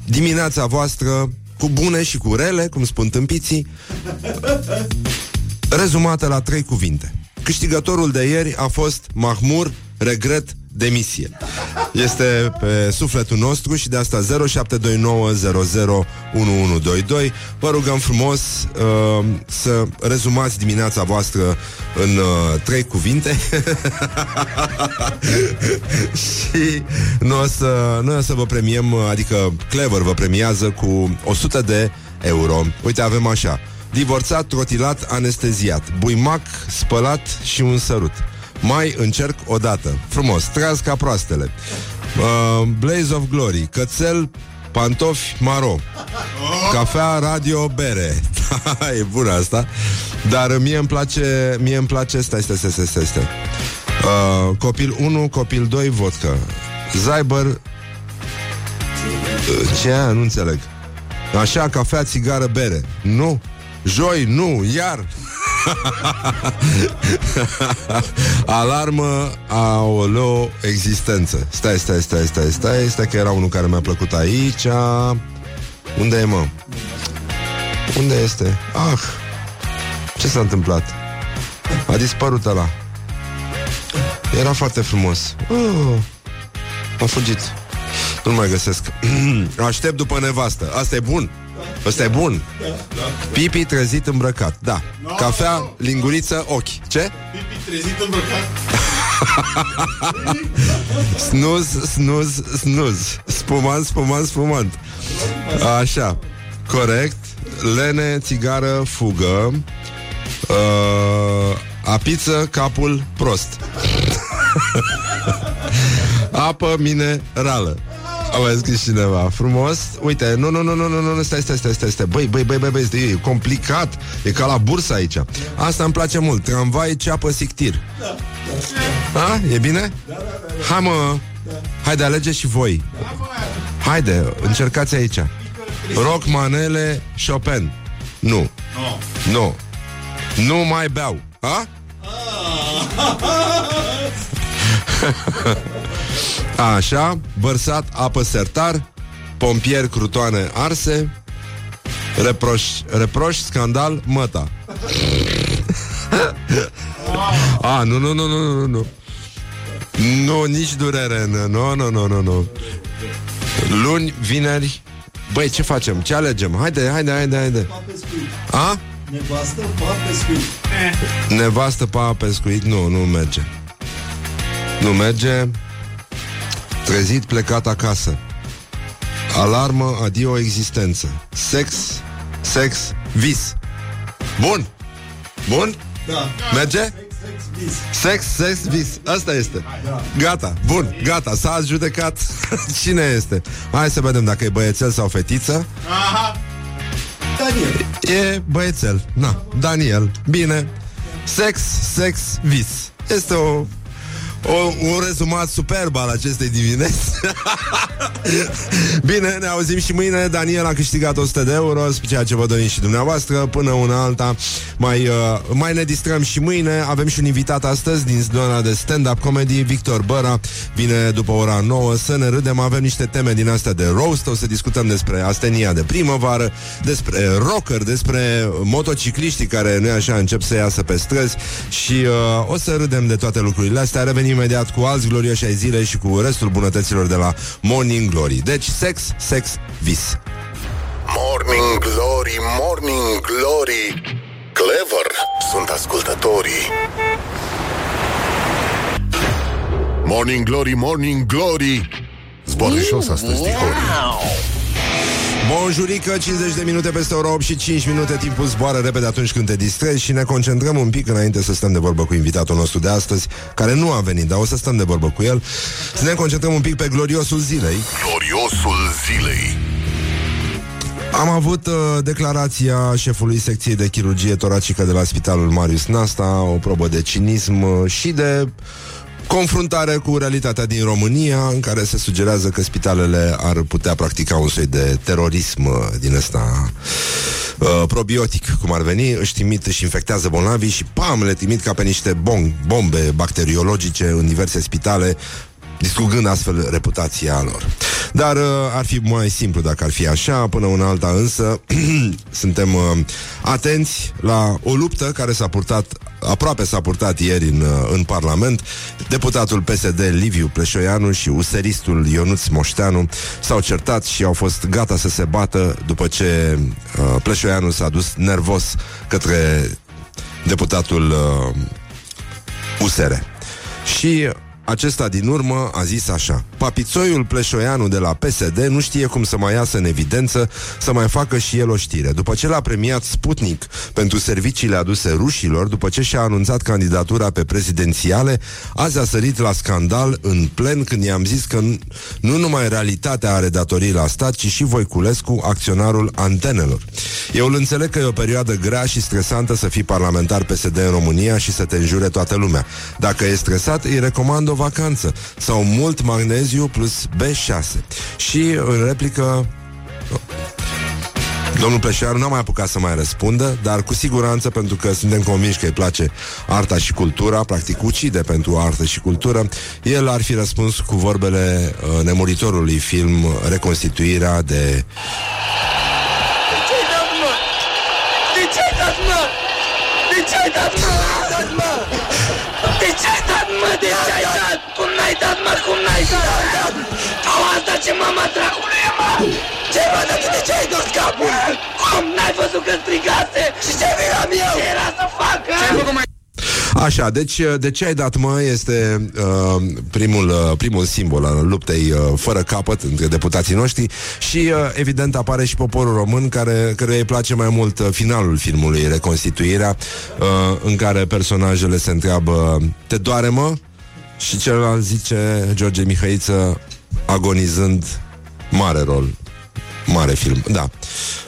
dimineața voastră cu bune și cu rele, cum spun tâmpiții, rezumată la trei cuvinte. Câștigătorul de ieri a fost Mahmur Regret Demisie. Este pe sufletul nostru și de asta 0729001122. Vă rugăm frumos uh, să rezumați dimineața voastră în uh, trei cuvinte și noi o, să, noi o să vă premiem, adică Clever vă premiază cu 100 de euro. Uite, avem așa divorțat, trotilat, anesteziat, buimac, spălat și un sărut. Mai încerc o dată. Frumos, treaz ca proastele. Uh, Blaze of Glory, cățel, pantofi, maro. Cafea, radio, bere. e bună asta. Dar mie îmi place, mie îmi place, stai, stai, stai, stai, stai. stai. Uh, copil 1, copil 2, vodka. Zyber uh, Ce? Nu înțeleg. Așa, cafea, țigară, bere. Nu. Joi, nu, iar Alarmă Aoleo, existență Stai, stai, stai, stai, stai Stai că era unul care mi-a plăcut aici Unde e, mă? Unde este? Ah, Ce s-a întâmplat? A dispărut ăla. Era foarte frumos. Oh, a fugit. Nu mai găsesc. Aștept după nevastă. Asta e bun. Asta e bun. Pipi trezit îmbrăcat. Da. Cafea, linguriță, ochi. Ce? Pipi trezit îmbrăcat. snuz, snuz, snuz. Spumant, spumant, spumant. Așa. Corect. Lene, țigară, fugă. Uh, apiță, capul prost. Apă minerală. A mai scris cineva. Frumos. Uite, nu, nu, nu, nu, nu, nu, stai, stai, stai, stai, stai. Băi, băi, băi, băi, băi, e complicat. E ca la bursă aici. Asta îmi place mult. Tramvai, ceapă, sictir. Da? E bine? Hai mă. Haide, alegeți și voi. Haide, încercați aici. Rock, manele, Chopin. Nu. Nu. Nu mai beau. A? Așa, vărsat apă sertar, pompieri crutoane arse, reproș, reproș scandal, măta. A, nu, nu, nu, nu, nu, nu. Nu, nici durere, nu, nu, nu, nu, nu, nu. Luni, vineri, băi, ce facem? Ce alegem? Haide, haide, haide, haide. A? Nevastă, pa, pescuit. Nevastă, pa, pescuit, nu, nu merge. Nu merge. Trezit, plecat acasă. Alarmă, adio existență. Sex, sex, vis. Bun. Bun? Da. Merge? Sex, sex, vis. Sex, sex, vis. Asta este. Gata, bun, gata, s-a judecat. Cine este? Hai să vedem dacă e băiețel sau fetiță. Aha. Daniel. E băiețel. Na, Daniel. Bine. Sex, sex, vis. Este o o, un rezumat superb al acestei dimineți. Bine, ne auzim și mâine. Daniel a câștigat 100 de euro Ceea ce vă dorim și dumneavoastră Până una alta. Mai, uh, mai ne distrăm și mâine. Avem și un invitat astăzi Din zona de stand-up comedy Victor Băra. Vine după ora 9 să ne râdem. Avem niște teme din astea de roast. O să discutăm despre astenia de primăvară Despre rocker Despre motocicliștii care nu așa încep să iasă pe străzi. Și uh, o să râdem de toate lucrurile astea. Revenim imediat cu alți glorioși ai zile Și cu restul bunătăților de la Morning Glory. Deci sex, sex, vis. Morning Glory, Morning Glory. Clever sunt ascultătorii. Morning Glory, Morning Glory. Zboară jos astăzi, Dihori Bonjurică, 50 de minute peste ora 8 și 5 minute. Timpul zboară repede atunci când te distrezi Și ne concentrăm un pic înainte să stăm de vorbă cu invitatul nostru de astăzi Care nu a venit, dar o să stăm de vorbă cu el. Să ne concentrăm un pic pe gloriosul zilei. Gloriosul zilei. Am avut uh, declarația șefului secției de chirurgie toracică de la Spitalul Marius Nasta O probă de cinism uh, și de confruntare cu realitatea din România în care se sugerează că spitalele ar putea practica un soi de terorism uh, din ăsta uh, probiotic, cum ar veni, își trimit, își infectează bolnavii și pam, le trimit ca pe niște bom- bombe bacteriologice în diverse spitale distrugând astfel reputația lor. Dar uh, ar fi mai simplu dacă ar fi așa, până una alta însă suntem uh, atenți la o luptă care s-a purtat, aproape s-a purtat ieri în, uh, în Parlament. Deputatul PSD Liviu Pleșoianu și useristul Ionuț Moșteanu s-au certat și au fost gata să se bată după ce uh, Pleșoianu s-a dus nervos către deputatul uh, USR. Și acesta din urmă a zis așa. Papițoiul Pleșoianu de la PSD nu știe cum să mai iasă în evidență Să mai facă și el o știre. După ce l-a premiat Sputnik pentru serviciile aduse rușilor După ce și-a anunțat candidatura pe prezidențiale Azi a sărit la scandal în plen Când i-am zis că nu- nu numai realitatea are datorii la stat Ci și Voiculescu, acționarul antenelor. Eu îl înțeleg că e o perioadă grea și stresantă Să fii parlamentar PSD în România Și să te înjure toată lumea. Dacă e stresat, îi recomand o vacanță. Sau mult magneziu plus B6 Și în replică Domnul Pleșeanu n-a mai apucat să mai răspundă Dar cu siguranță, pentru că suntem convinși că îi place arta și cultura Practic ucide pentru artă și cultură El ar fi răspuns cu vorbele uh, nemuritorului film Reconstituirea de Au asta ce mama dracului e, mă? Ce, mă, de de ce ai dus capul? Cum? N-ai văzut că strigase? Și ce vinam eu? Ce era să fac, Ce ai făcut mai Așa, deci de ce ai dat mă este uh, primul, uh, primul simbol al luptei uh, fără capăt între deputații noștri și uh, evident apare și poporul român care, căruia îi place mai mult uh, finalul filmului Reconstituirea uh, în care personajele se întreabă te doare mă? Și celălalt zice George Mihăiță agonizând mare rol mare film, da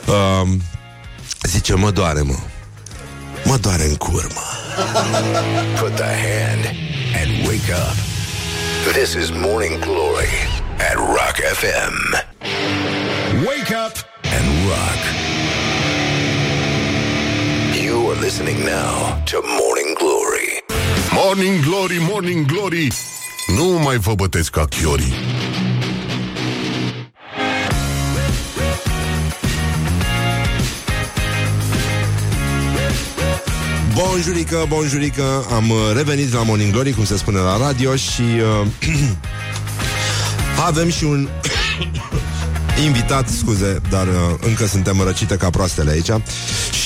uh, zice mă doare mă mă doare în curmă Put the hand and wake up. This is Morning Glory at Rock FM. Wake up and rock. You are listening now to Morning Glory. Morning Glory, Morning Glory. Nu mai vă bătesc ca chiorii. Bonjurică, bonjurică Am uh, revenit la Morning Glory Cum se spune la radio Și uh, avem și un Invitat, scuze Dar uh, încă suntem răcite ca proastele aici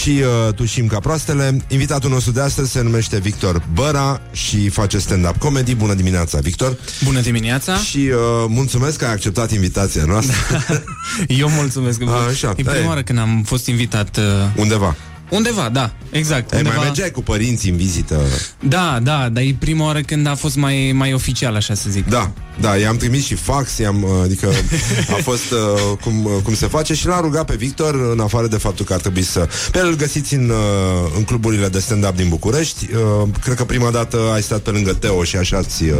Și uh, tușim ca proastele. Invitatul nostru de astăzi se numește Victor Băra Și face stand-up comedy. Bună dimineața, Victor. Bună dimineața. Și uh, mulțumesc că ai acceptat invitația noastră. Eu mulțumesc. Așa, E prima e. oară când am fost invitat uh, Undeva Undeva, da, exact Ei, undeva... Mai mergeai cu părinții în vizită Da, da, dar e prima oară când a fost mai, mai oficial, așa să zic Da, da, i-am trimis și fax, i-am, uh, adică a fost uh, cum, uh, cum se face și l-am rugat pe Victor, în afară de faptul că ar trebui să... Pe el îl găsiți în, uh, în cluburile de stand-up din București. Uh, cred că prima dată ai stat pe lângă Teo și așa ați uh,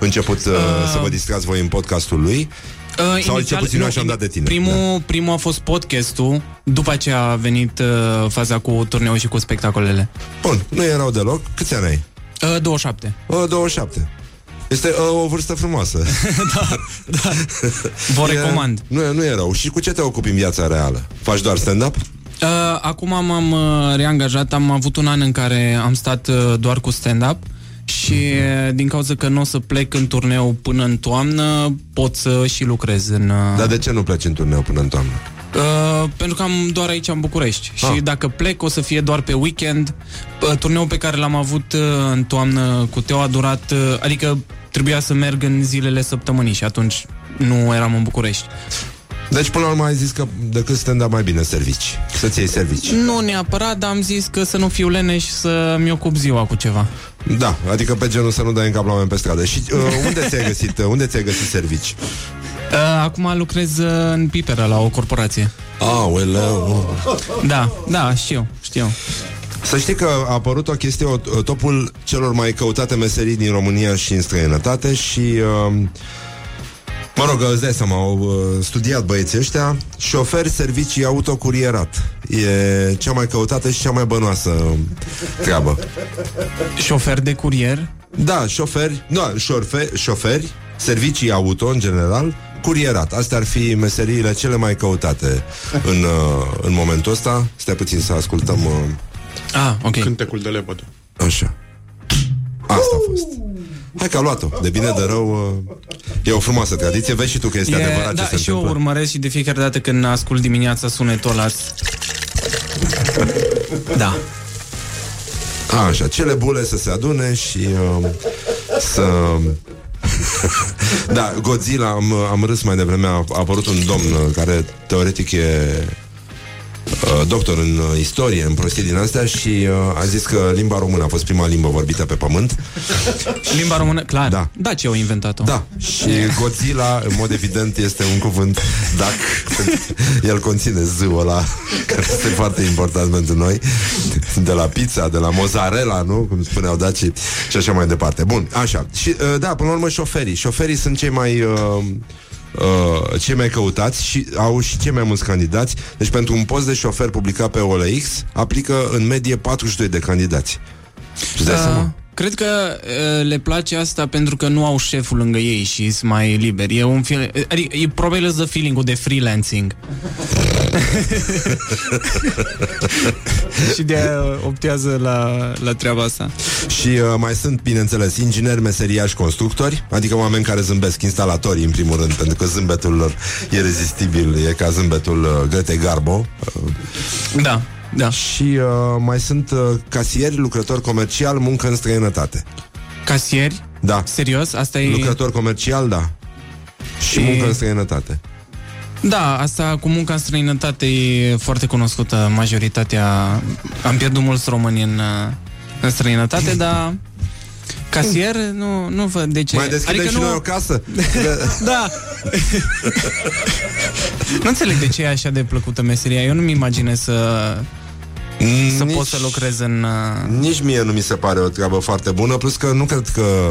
început uh, uh... să vă distrați voi în podcastul lui. Uh, Sau cel puțin eu așa am dat de tine. Primul, primul a fost podcastul, după aceea a venit uh, faza cu turneul și cu spectacolele. Bun, nu e rău deloc. Câți ani ai? Uh, 27. Uh, 27. Este uh, o vârstă frumoasă. Vă E- recomand. Nu e, nu e rău. Și cu ce te ocupi în viața reală? Faci doar stand-up? Uh, acum m-am uh, reangajat, am avut un an în care am stat uh, doar cu stand-up și uh, din cauza că nu o să plec în turneu până în toamnă, pot să și lucrez în... Uh, Dar de ce nu pleci în turneu până în toamnă? Uh, pentru că am doar aici în București Ah. Și dacă plec o să fie doar pe weekend uh, Turneul pe care l-am avut uh, în toamnă cu Teo a durat uh, Adică trebuia să merg în zilele săptămânii Și atunci nu eram în București Deci, până la urmă, ai zis că decât stand-up mai bine servici. Să-ți iei servici. Nu neapărat, dar am zis că să nu fiu leneș și să-mi ocup ziua cu ceva Da, adică pe genul să nu dai în cap la oameni pe stradă. Și uh, unde ți-ai găsit, uh, unde ți-ai găsit servici? uh, Acum lucrez uh, în Pipera la o corporație Aoleu. Da, da, știu, știu Să știi că a apărut o chestie, o, topul celor mai căutate meserii din România și în străinătate și... Uh, Mă rog, îți dai seama, au uh, studiat băieții ăștia Șofer servicii autocurierat E cea mai căutată și cea mai bănoasă treabă Șofer de curier Da, șoferi, da, șofe, șoferi, servicii auto în general, curierat. Astea ar fi meseriile cele mai căutate în, uh, în momentul ăsta. Stai puțin să ascultăm... Uh, Ah, ok Cântecul de lepădă. așa. Asta a fost. Hai că a luat-o. De bine, de rău, uh, e o frumoasă tradiție. Vezi și tu că este E, adevărat da, ce se și eu întâmplă. urmăresc și de fiecare dată când ascult dimineața sunetul ăla Da Așa, cele bule să se adune și uh, să... da, Godzilla, am, am râs mai devreme, a, a apărut un domn uh, care teoretic e uh, doctor în uh, istorie, în prostii din astea și uh, a zis că limba română a fost prima limbă vorbită pe pământ. Limba română, clar. Da. Da, ce au inventat-o. Da, și Godzilla, în mod evident, este un cuvânt dac. El conține zâul ăla, care este foarte important pentru noi. De la pizza, de la mozzarella, nu? Cum spuneau dacii și așa mai departe. Bun, așa. Și, uh, da, până la urmă, șoferii. Șoferii sunt cei mai... Uh, Uh, cei mai căutați și au și cei mai mulți candidați. Deci pentru un post de șofer publicat pe OLX aplică în medie 42 de candidați. Îți dai Uh, seama? Cred că uh, le place asta pentru că nu au șeful lângă ei și sunt mai liberi. E un feel, adică e probabil îți dă feeling-ul de freelancing. și de optează la, la treaba asta. Și uh, mai sunt, bineînțeles, ingineri, meseriași, constructori, adică oameni care zâmbesc, instalatorii, în primul rând, pentru că zâmbetul lor e rezistibil, e ca zâmbetul uh, Grete Garbo. Uh, Da, da. și uh, mai sunt uh, casieri, lucrători comercial, muncă în străinătate. Casieri? Da. Serios? Asta e... Lucrător comercial, da. Și E- muncă în străinătate. Da, asta cu munca în străinătate e foarte cunoscută. Majoritatea... Am pierdut mulți români în, uh, în străinătate, dar... Casier, nu, nu văd de ce. Mai deschidem adică și nu... noi o casă? Da. nu înțeleg de ce e așa de plăcută meseria. Eu nu-mi imaginez să, să Nici- pot să lucrez în... uh, Nici mie nu mi se pare o treabă foarte bună, plus că nu cred că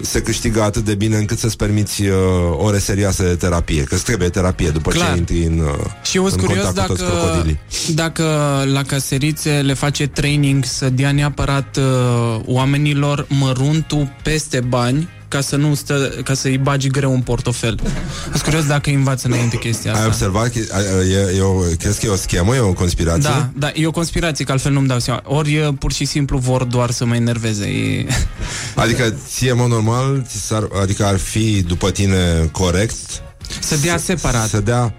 se câștigă atât de bine încât să-ți permiți uh, ore serioase de terapie, că îți trebuie terapie după Clar. ce intri în, uh, Și eu sunt în curios contact cu toți dacă, crocodilii. dacă la caserițe le face training să dea neapărat uh, oamenilor măruntul peste bani ca să nu stă, ca să-i bagi greu în portofel. Sunt curios dacă îi învață înainte chestia Ai asta. observat? că- E, e o, crezi că e o schemă, e o conspirație? Da, da, e o conspirație, că altfel nu-mi dau seama. Ori e, pur și simplu vor doar să mă enerveze. E... Adică ție, mă, normal, ți s-ar, adică ar fi după tine corect Să dea separat. să dea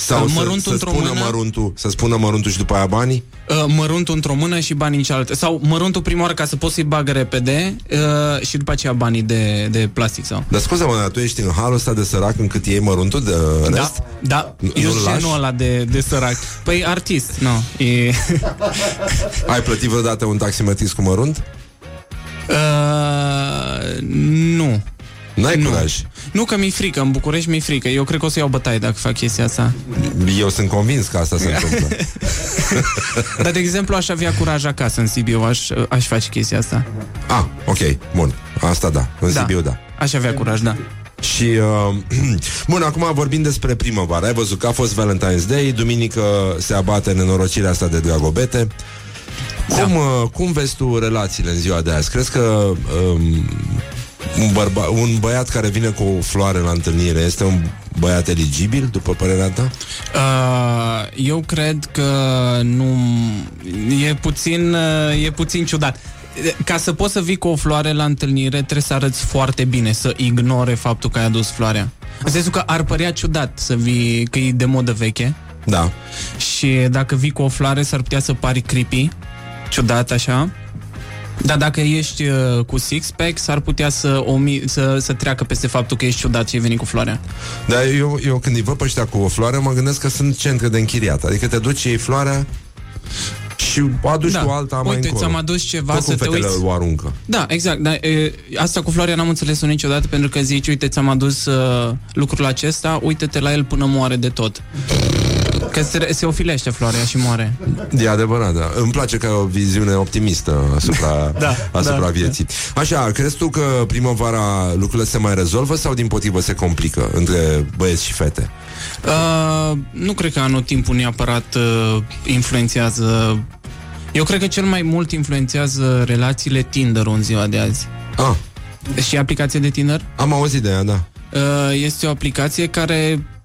sau Uh, să, măruntul să într-o spună mână. măruntul, să spună măruntul și după aia banii? Uh, măruntul într-o mână și banii în cealaltă. Sau măruntul prima oară ca să poți să-i bagă repede uh, și după aceea banii de, de plastic sau. Dar scuze-mă, dar tu ești în halul ăsta de sărac încât iei măruntul de rest? Da, da. Nu- Eu nu-l sunt lași? genul ăla de, de sărac. Păi artist, nu. E... Ai plătit vreodată un taximetrist cu mărunt? Uh, nu. N-ai Nu. curaj. Nu că mi-e frică, în București mi-e frică. Eu cred că o să iau bătaie dacă fac chestia asta. Eu sunt convins că asta se întâmplă. Dar, de exemplu, aș avea curaj acasă în Sibiu, aș, aș face chestia asta. Ah, ok, bun. Asta da, în Da. Sibiu da. Aș avea curaj, da. Și, uh, bun, acum vorbim despre primăvară. Ai văzut că a fost Valentine's Day, duminică se abate nenorocirea asta de dragobete. Cum, uh, cum vezi tu relațiile în ziua de azi? Crezi că um, un, bărba, un băiat care vine cu o floare la întâlnire este un băiat eligibil, după părerea ta? Uh, eu cred că nu... E puțin, uh, e puțin ciudat. Ca să poți să vii cu o floare la întâlnire, trebuie să arăți foarte bine, să ignore faptul că ai adus floarea. În sensul că ar părea ciudat să vii, că e de modă veche, Da. și dacă vii cu o floare s-ar putea să pari creepy, ciudat așa. Dar dacă ești uh, cu six-pack, s-ar putea să, omi- să, să treacă peste faptul că ești ciudat și ai venit cu floarea. Dar eu, eu când îi văd pe ăștia cu o floare, mă gândesc că sunt centre de închiriat. Adică te duci, iei floarea și o aduci Da. cu alta mai Uite, încolo. ți-am adus ceva Tot cum să te fetele uiți. o aruncă. Da, exact. Dar, e, asta cu floarea n-am înțeles-o niciodată pentru că zici, uite, ți-am adus uh, lucrul acesta, uite-te la el până moare de tot. Că se, se ofilește floarea și moare. E adevărat, da. Îmi place că ai o viziune optimistă asupra, Da, asupra da, vieții. Așa, crezi tu că primăvara lucrurile se mai rezolvă sau din potrivă se complică între băieți și fete? Uh, nu cred că anotimpul neapărat uh, influențează... Eu cred că cel mai mult influențează relațiile tinder în ziua de azi. Ah, Și aplicația de Tinder? am auzit de ea, da. Uh, este o aplicație care uh,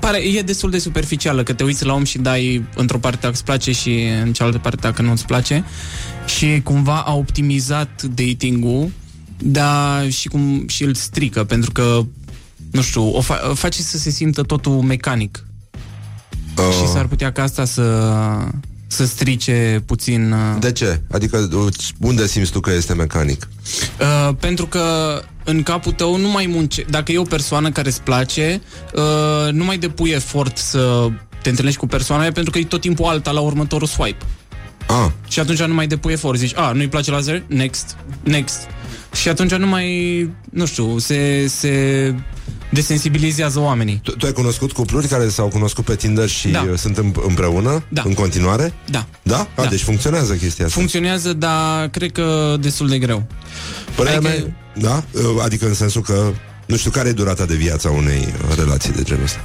pare, e destul de superficială, că te uiți la om și dai într-o parte dacă îți place și în cealaltă parte dacă nu îți place. Și cumva a optimizat dating-ul, dar și cum și îl strică, pentru că nu știu, o fa- face să se simtă totul mecanic. Uh, Și s-ar putea ca asta să să strice puțin uh, De ce? Adică unde simți tu că este mecanic? Uh, pentru că în capul tău nu mai munce. Dacă e o persoană care îți place, uh, nu mai depui efort să te întâlnești cu persoana aia pentru că e tot timpul alta la următorul swipe. Ah, Și atunci nu mai depui efort. Zici, a, nu-i place laser? Next. Next. Și atunci nu mai, nu știu, se, se desensibilizează oamenii. tu, tu ai cunoscut cupluri care s-au cunoscut pe Tinder și Da. uh, sunt în, împreună Da. în continuare? Da. Da? A, Da. deci funcționează chestia asta. Funcționează, dar cred că destul de greu. Părerea Adică- mea, da? Uh, Adică în sensul că nu știu care e durata de viață a unei uh, relații de genul ăsta.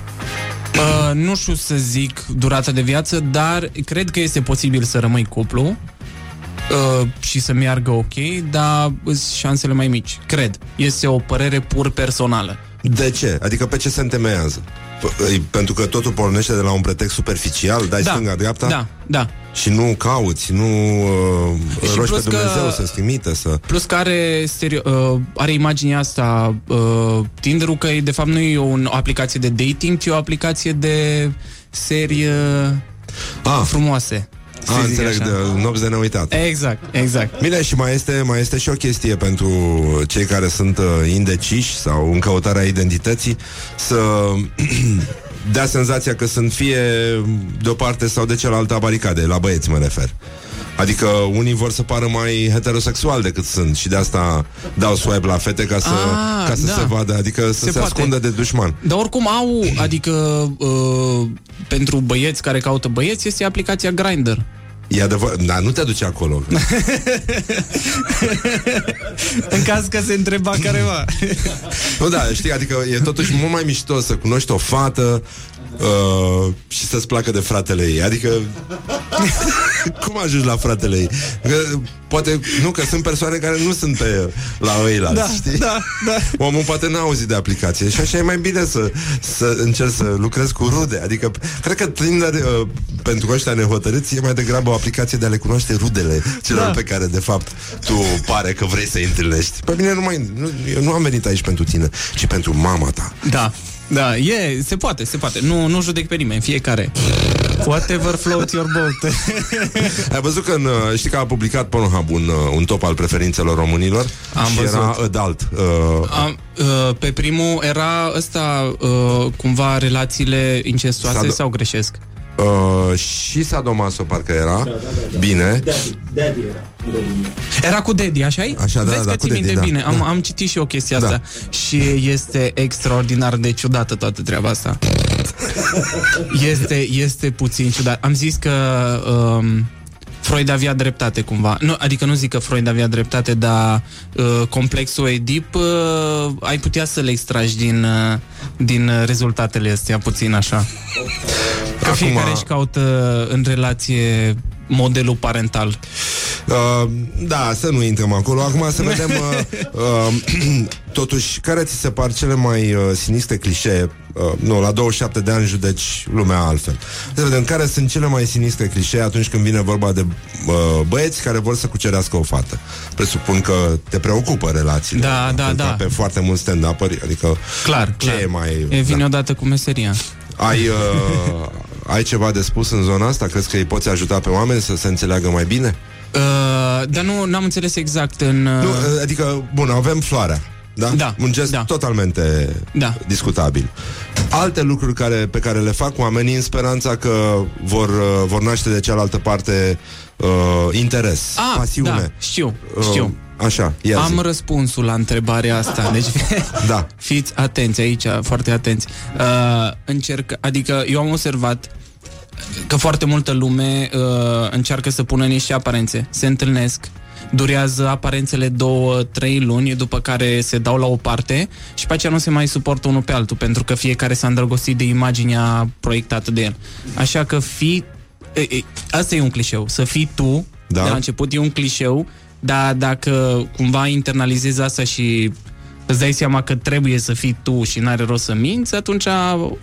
Uh, nu știu să zic durata de viață, dar cred că este posibil să rămâi cuplu uh, și să meargă ok, dar sunt șansele mai mici. Cred. Este o părere pur personală. De ce? Adică pe ce se întemeiază? P- pentru că totul pornește de la un pretext superficial, dai da, stânga-dreapta Da, da. și nu cauți, nu uh, Și rogi pe plus că- Dumnezeu să-ți trimită, să... Plus că are, stereo, uh, are imaginea asta uh, Tinder-ul că e, de fapt nu e o, o aplicație de dating, ci o aplicație de serii uh, Ah, frumoase. Să ah zic înțeleg, așa. de nopți de neuitat. Exact, exact. Bine, și mai este, mai este și o chestie pentru cei care sunt uh, indeciși sau în căutarea identității să dea senzația că sunt fie de o parte sau de cealaltă a baricadei, la băieți mă refer. Adică unii vor să pară mai heterosexual decât sunt și de asta dau swipe la fete ca să, Ah, ca să da. se vadă, adică să se, Se poate. ascundă de dușman. Dar oricum au, adică uh, pentru băieți care caută băieți este aplicația Grindr. E adevărat, dar nu te duci acolo. În caz că se întreba careva. Nu, da, știi, adică e totuși mult mai mișto să cunoști o fată uh, și să-ți placă de fratele ei. Adică, cum ajungi la fratele ei? Că, poate, nu, că sunt persoane care nu sunt pe la ăilalți, Da, știi? da, da. Omul poate n-a auzit de aplicație și așa e mai bine să, să încerci să lucrezi cu rude. Adică, cred că Tinder, uh, pentru ăștia nehotărâți, e mai degrabă o aplicație de a le cunoaște rudele celor Da. pe care, de fapt, tu pare că vrei să-i întâlnești. Pe mine nu mai... Nu, eu nu am venit aici pentru tine, ci pentru mama ta. Da, da, e, se poate, se poate. Nu, nu judec pe nimeni, fiecare. Whatever floats your boat. Ai văzut că în, uh, știi că a publicat Pornhub un, uh, un top al preferințelor românilor Am și văzut. era adult. Uh, Am, uh, pe primul era ăsta, uh, cumva, relațiile incestuoase Sado- sau greșesc? Uh, și Sadomaso parcă era. Bine. Era cu Daddy, așa -i? Așa, da, Vezi da, că cu ții minte Daddy, da. bine. Am, Da. am citit și eu chestia Da. asta. Și este extraordinar de ciudată toată treaba asta. este, este puțin ciudat. Am zis că um, Freud avea dreptate cumva. Nu, adică nu zic că Freud avea dreptate, dar uh, complexul Edip uh, ai putea să le extragi din, uh, din uh, rezultatele astea puțin așa. Că Acum- fiecare își caută în relație modelul parental. Uh, da, să nu intrăm acolo. Acum să vedem uh, uh, totuși care ți se par cele mai uh, sinistre clișee. Uh, nu, la 27 de ani judeci lumea altfel. Să vedem care sunt cele mai sinistre clișee atunci când vine vorba de uh, băieți care vor să cucerească o fată. Presupun că te preocupă relațiile. Da, da, Pentru că da. Pe foarte mulți stand-up adică Clar, ce clar. e mai... E vine da. odată cu meseria. Ai, uh, ai ceva de spus în zona asta? Crezi că îi poți ajuta pe oameni să se înțeleagă mai bine? Uh, dar nu n-am înțeles exact în... Uh, Nu, adică, bun, avem floarea. Da? Da, Un gest da. totalmente Da. discutabil. Alte lucruri care, pe care le fac oamenii în speranța că vor, uh, vor naște de cealaltă parte uh, interes, ah, pasiune. Da, știu, Uh, știu. Așa, ia Am zi. răspunsul la întrebarea asta. Deci, Da. fiți atenți aici, foarte atenți. Uh, încerc, adică eu am observat că foarte multă lume uh, încearcă să pună niște aparențe. Se întâlnesc, durează aparențele două, trei luni, după care se dau la o parte și pe aceea nu se mai suportă unul pe altul, pentru că fiecare s-a îndrăgostit de imaginea proiectată de el. Așa că fii... e, e, Asta e un clișeu, să fii tu, Da. de la început e un clișeu, dar dacă cumva internalizezi asta și îți dai seama că trebuie să fii tu și n-are rost să minți, atunci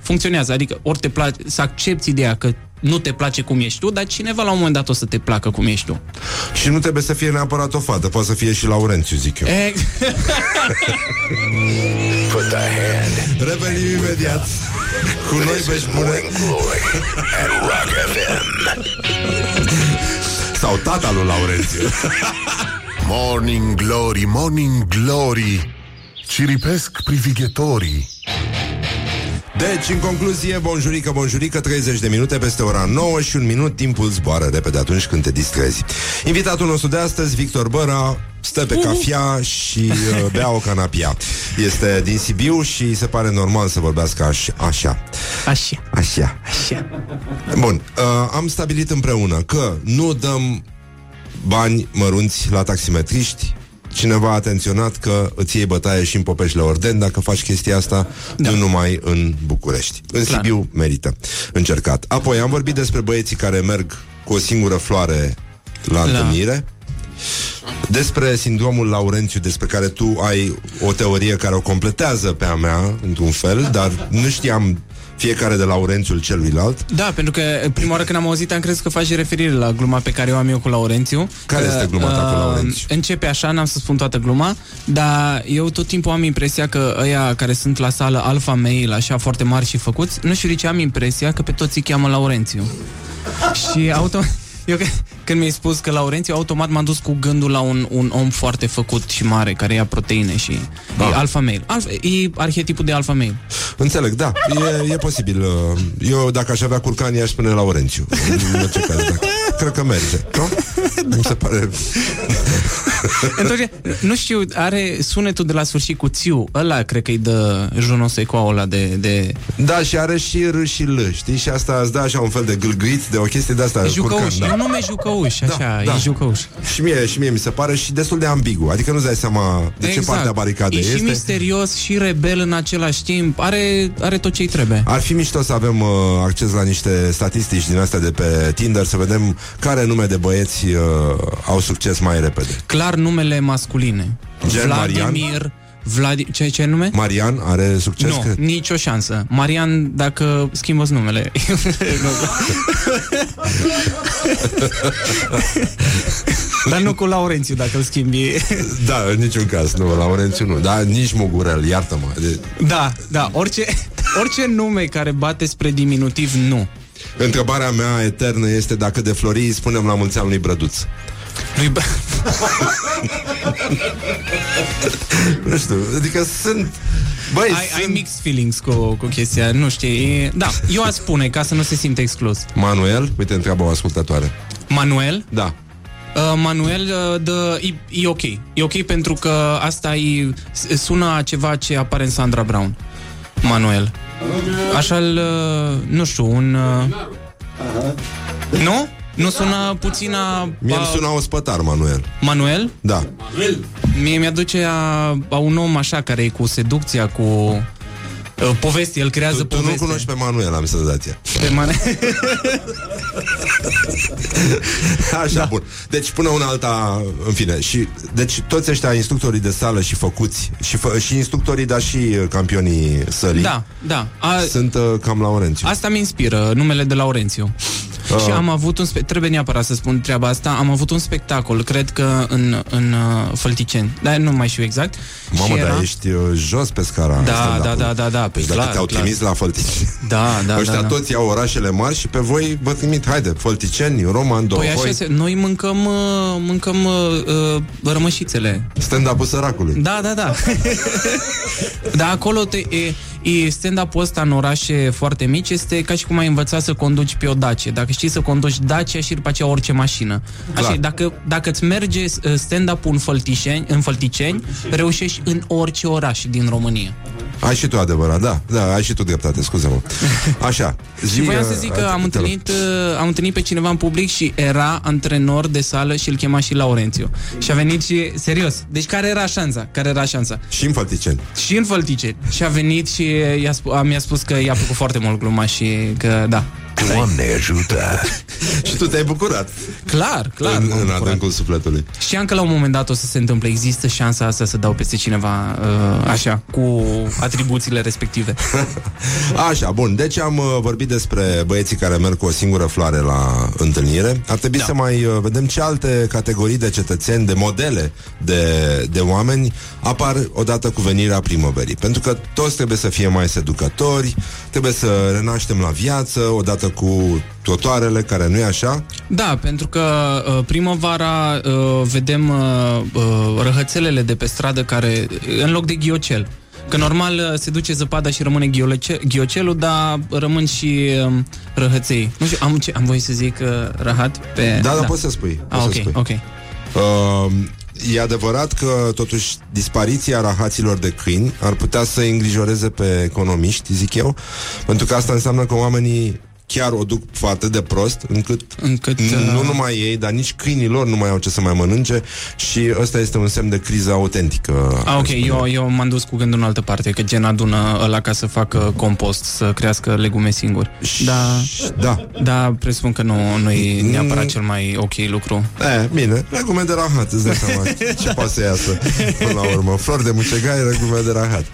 funcționează. Adică ori te place, să accepti ideea că nu te place cum ești tu, dar cineva la un moment dat o să te placă cum ești tu. Și nu trebuie să fie neapărat o fată, poate să fie și Laurențiu, zic eu. E, Put the hand Revenim imediat cu noi This is vești bune sau tata lui Laurențiu. Morning Glory, Morning Glory Ciripesc privighetorii Deci, în concluzie, bonjurică, bonjurică, 30 de minute peste ora 9 și un minut, timpul zboară repede atunci când te distrezi. Invitatul nostru de astăzi, Victor Băra, stă pe cafea și uh, bea o canapia. Este din Sibiu și se pare normal să vorbească aș, așa. așa, Așa. așa. Bun, uh, am stabilit împreună că nu dăm bani mărunți la taximetriști, Cineva a atenționat că îți iei bătaie și în Popeșle Orden dacă faci chestia asta, da. nu numai în București. În Clar. Sibiu merită încercat. Apoi am vorbit despre băieții care merg cu o singură floare la La- întâlnire. Despre sindromul Laurențiu, despre care tu ai o teorie care o completează pe a mea, într-un fel, dar nu știam fiecare de Laurențiul celuilalt. Da, pentru că prima oară când am auzit am crezut că faci referire la gluma pe care o am eu cu Laurențiu. Care Că, este gluma ta cu uh, Laurențiu? Începe așa, n-am să spun toată gluma, dar eu tot timpul am impresia că ăia care sunt la sală alfa mail, așa foarte mari și făcuți, nu știu de ce am impresia că pe toți îi cheamă Laurențiu. și auto... Eu că- când mi-ai spus că Laurențiu, automat m-am dus cu gândul la un, un om foarte făcut și mare, care ia proteine și Da. e alfa mail. Alfa, e arhetipul de alfa mail. Înțeleg, da, e, e posibil. uh, Eu, dacă aș avea curcani, aș spune Laurențiu. În orice caz, da. Cred că merge, nu? Mi se pare... Întoarce, nu știu, are sunetul de la sfârșit cu țiu. Ăla cred că îi dă junos ecoul ăla de, de... Da, și are și R și L, știi? Și asta îți dă așa un fel de gâlgâit, de o chestie de asta. Jucăuș. curcan, E un nume jucăuș, așa, Da, da, da. e jucăuș. Și mie, și mie mi se pare și destul de ambigu. Adică nu-ți dai seama de ce parte a baricadei Exact. e este. și misterios și rebel în același timp. Are, are tot ce-i trebuie. Ar fi mișto să avem uh, acces la niște statistici din astea de pe Tinder, să vedem care nume de băieți uh, au succes mai repede. Clar numele masculine. Gen Vladimir... Vladi... Ce, ce nume? Marian are succes? nu, cred? nicio șansă. Marian, dacă schimbă numele. Dar nu cu Laurențiu, dacă îl schimbi. Da, în niciun caz, nu, Laurențiu nu. Da, nici Mugurel, iartă-mă. De... Da, da, orice, orice nume care bate spre diminutiv, nu. Întrebarea mea eternă este dacă de Florii spunem la mulți ani lui Brăduț. Lui Bă- Nu știu, adică sunt... Băi, ai, ai sunt... mixed feelings cu, cu chestia, nu știi. Da, eu aș spune, ca să nu se simte exclus. Manuel, uite, întreabă o ascultătoare. Manuel, Da. Uh, Manuel, uh, dă, e, e ok. E ok pentru că asta e, sună a ceva ce apare în Sandra Brown. Manuel. Așa nu știu, un... Uh, nu? Nu sună puțin a... Mie a îmi suna ospătar, Manuel. Manuel? Da. Mie mi-aduce a, a un om așa care e cu seducția, cu uh, poveste, el creează Tu, tu nu poveste. cunoști pe Manuel, am senzația. Pe Man- Așa, da. bun. Deci până una alta, în fine, și deci toți ăștia instructorii de sală și făcuți și, fă, și instructorii, dar și uh, campionii sălii da, da. A, sunt uh, cam Laurențiu. Asta mi inspiră, numele de Laurențiu. Ah. Și am avut un spe- trebuie neapărat să spun treaba asta, am avut un spectacol, cred că în, în uh, Fălticeni, dar nu mai știu exact. Mamă, și dar ești uh, jos pe scara Da, stand-up-ului. da, da, da, da, Deci pe dacă clar, te-au clar. trimis la Fălticeni Da, da, Ăștia da, da. toți iau orașele mari și pe voi vă trimit Haide, Fălticeni, Roman, Păi așa, Dohoi se, noi mâncăm, uh, mâncăm uh, uh, rămășițele. Stand-up-ul săracului Da, da, da. Dar acolo te, e, e stand-up-ul ăsta în orașe foarte mici este ca și cum ai învăța să conduci pe o Dacie. Dacă știi să conduci Dacia și după aceea orice mașină. Așa, Clar. e, dacă, dacă îți merge uh, stand-up-ul în Fălticeni, în Fălticeni, reușești în orice oraș din România. Ai și tu adevărat, da, da, ai și tu dreptate, scuze-mă Așa Și voiam să uh, zic că uh, am te rog. întâlnit, uh, am întâlnit pe cineva în public și era antrenor de sală și îl chema și Laurențiu. Și a venit și, serios, deci care era șansa? Care era șansa? Și în Fălticeni Și în Fălticeni. Și a venit și i-a sp- a, mi-a spus că i-a plăcut foarte mult gluma și că da. Doamne ajută! Și tu te-ai bucurat Clar, clar. În, m-am în bucurat. adâncul sufletului Știam că la un moment dat o să se întâmple. Există șansa asta să dau peste cineva uh, așa, cu atribuțiile respective. Așa, bun, deci am uh, vorbit despre băieții care merg cu o singură floare la întâlnire Ar trebui Da. să mai uh, vedem ce alte categorii de cetățeni, de modele de, de oameni apar odată cu venirea primăverii Pentru că toți trebuie să fie mai seducători, trebuie să renaștem la viață odată cu trotoarele, care nu e așa Da, pentru că uh, primăvara uh, vedem uh, uh, răhățelele de pe stradă care, în loc de ghiocel, că normal uh, se duce zăpada și rămâne ghiolece- ghiocelul, dar rămân și uh, răhăței. Nu știu, am, ce, am voie să zic uh, rahat pe... Da, da, poți să spui, Ah, poți să ok, spui. ok. Uh, e adevărat că, totuși, dispariția rahaților de câini ar putea să îngrijoreze pe economiști, zic eu, pentru că asta înseamnă că oamenii chiar o duc foarte de prost, încât, Încât, nu uh, numai ei, dar nici câinii lor nu mai au ce să mai mănânce și ăsta este un semn de criză autentică. A, ok, aș spune. eu, eu m-am dus cu gândul în altă parte, că gen adună ăla ca să facă compost, să crească legume singuri. Da, Da. da, presupun că nu, nu e neapărat cel mai ok lucru. E, bine, legume de rahat, îți dai seama ce poate să iasă până la urmă. Flori de mucegai, legume de rahat.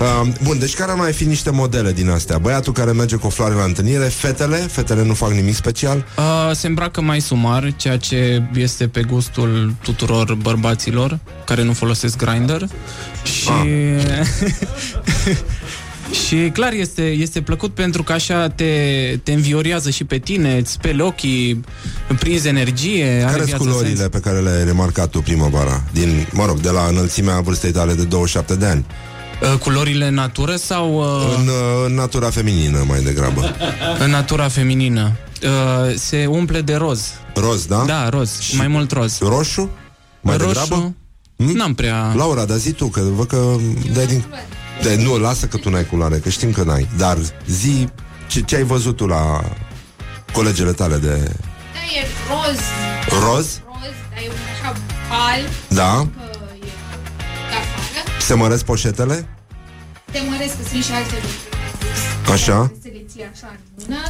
Uh, bun, deci care ar mai fi niște modele din astea? Băiatul care merge cu o floare la întâlnire, fetele, fetele nu fac nimic special. Uh, se îmbracă mai sumar, ceea ce este pe gustul tuturor bărbaților care nu folosesc grinder și... și clar este, este plăcut pentru că așa te, te înviorează și pe tine, îți speli ochii, prinzi energie, are Care sunt viață culorile sens. pe care le-ai remarcat tu primăvara? Din, mă rog, de la înălțimea vârstei tale de 27 de ani. Uh, culorile în natură sau uh, În, uh, în natura feminină, mai degrabă. în natura feminină? Uh, se umple de roz. Roz, da? Da, roz, și mai mult roz. Roșu? Mai Roșu, degrabă? Hmm? N-am prea... Laura, dar zi tu, că văd că dai din... De, nu, lasă că tu n-ai culoare, că știm că n-ai. Dar zi ce, ce ai văzut tu la colegele tale de Da, e roz. roz? Roz, dar e un așa alb, Da? Se măresc poșetele? Te măresc că sunt și alte lucruri. Așa. Să le ții așa în mână.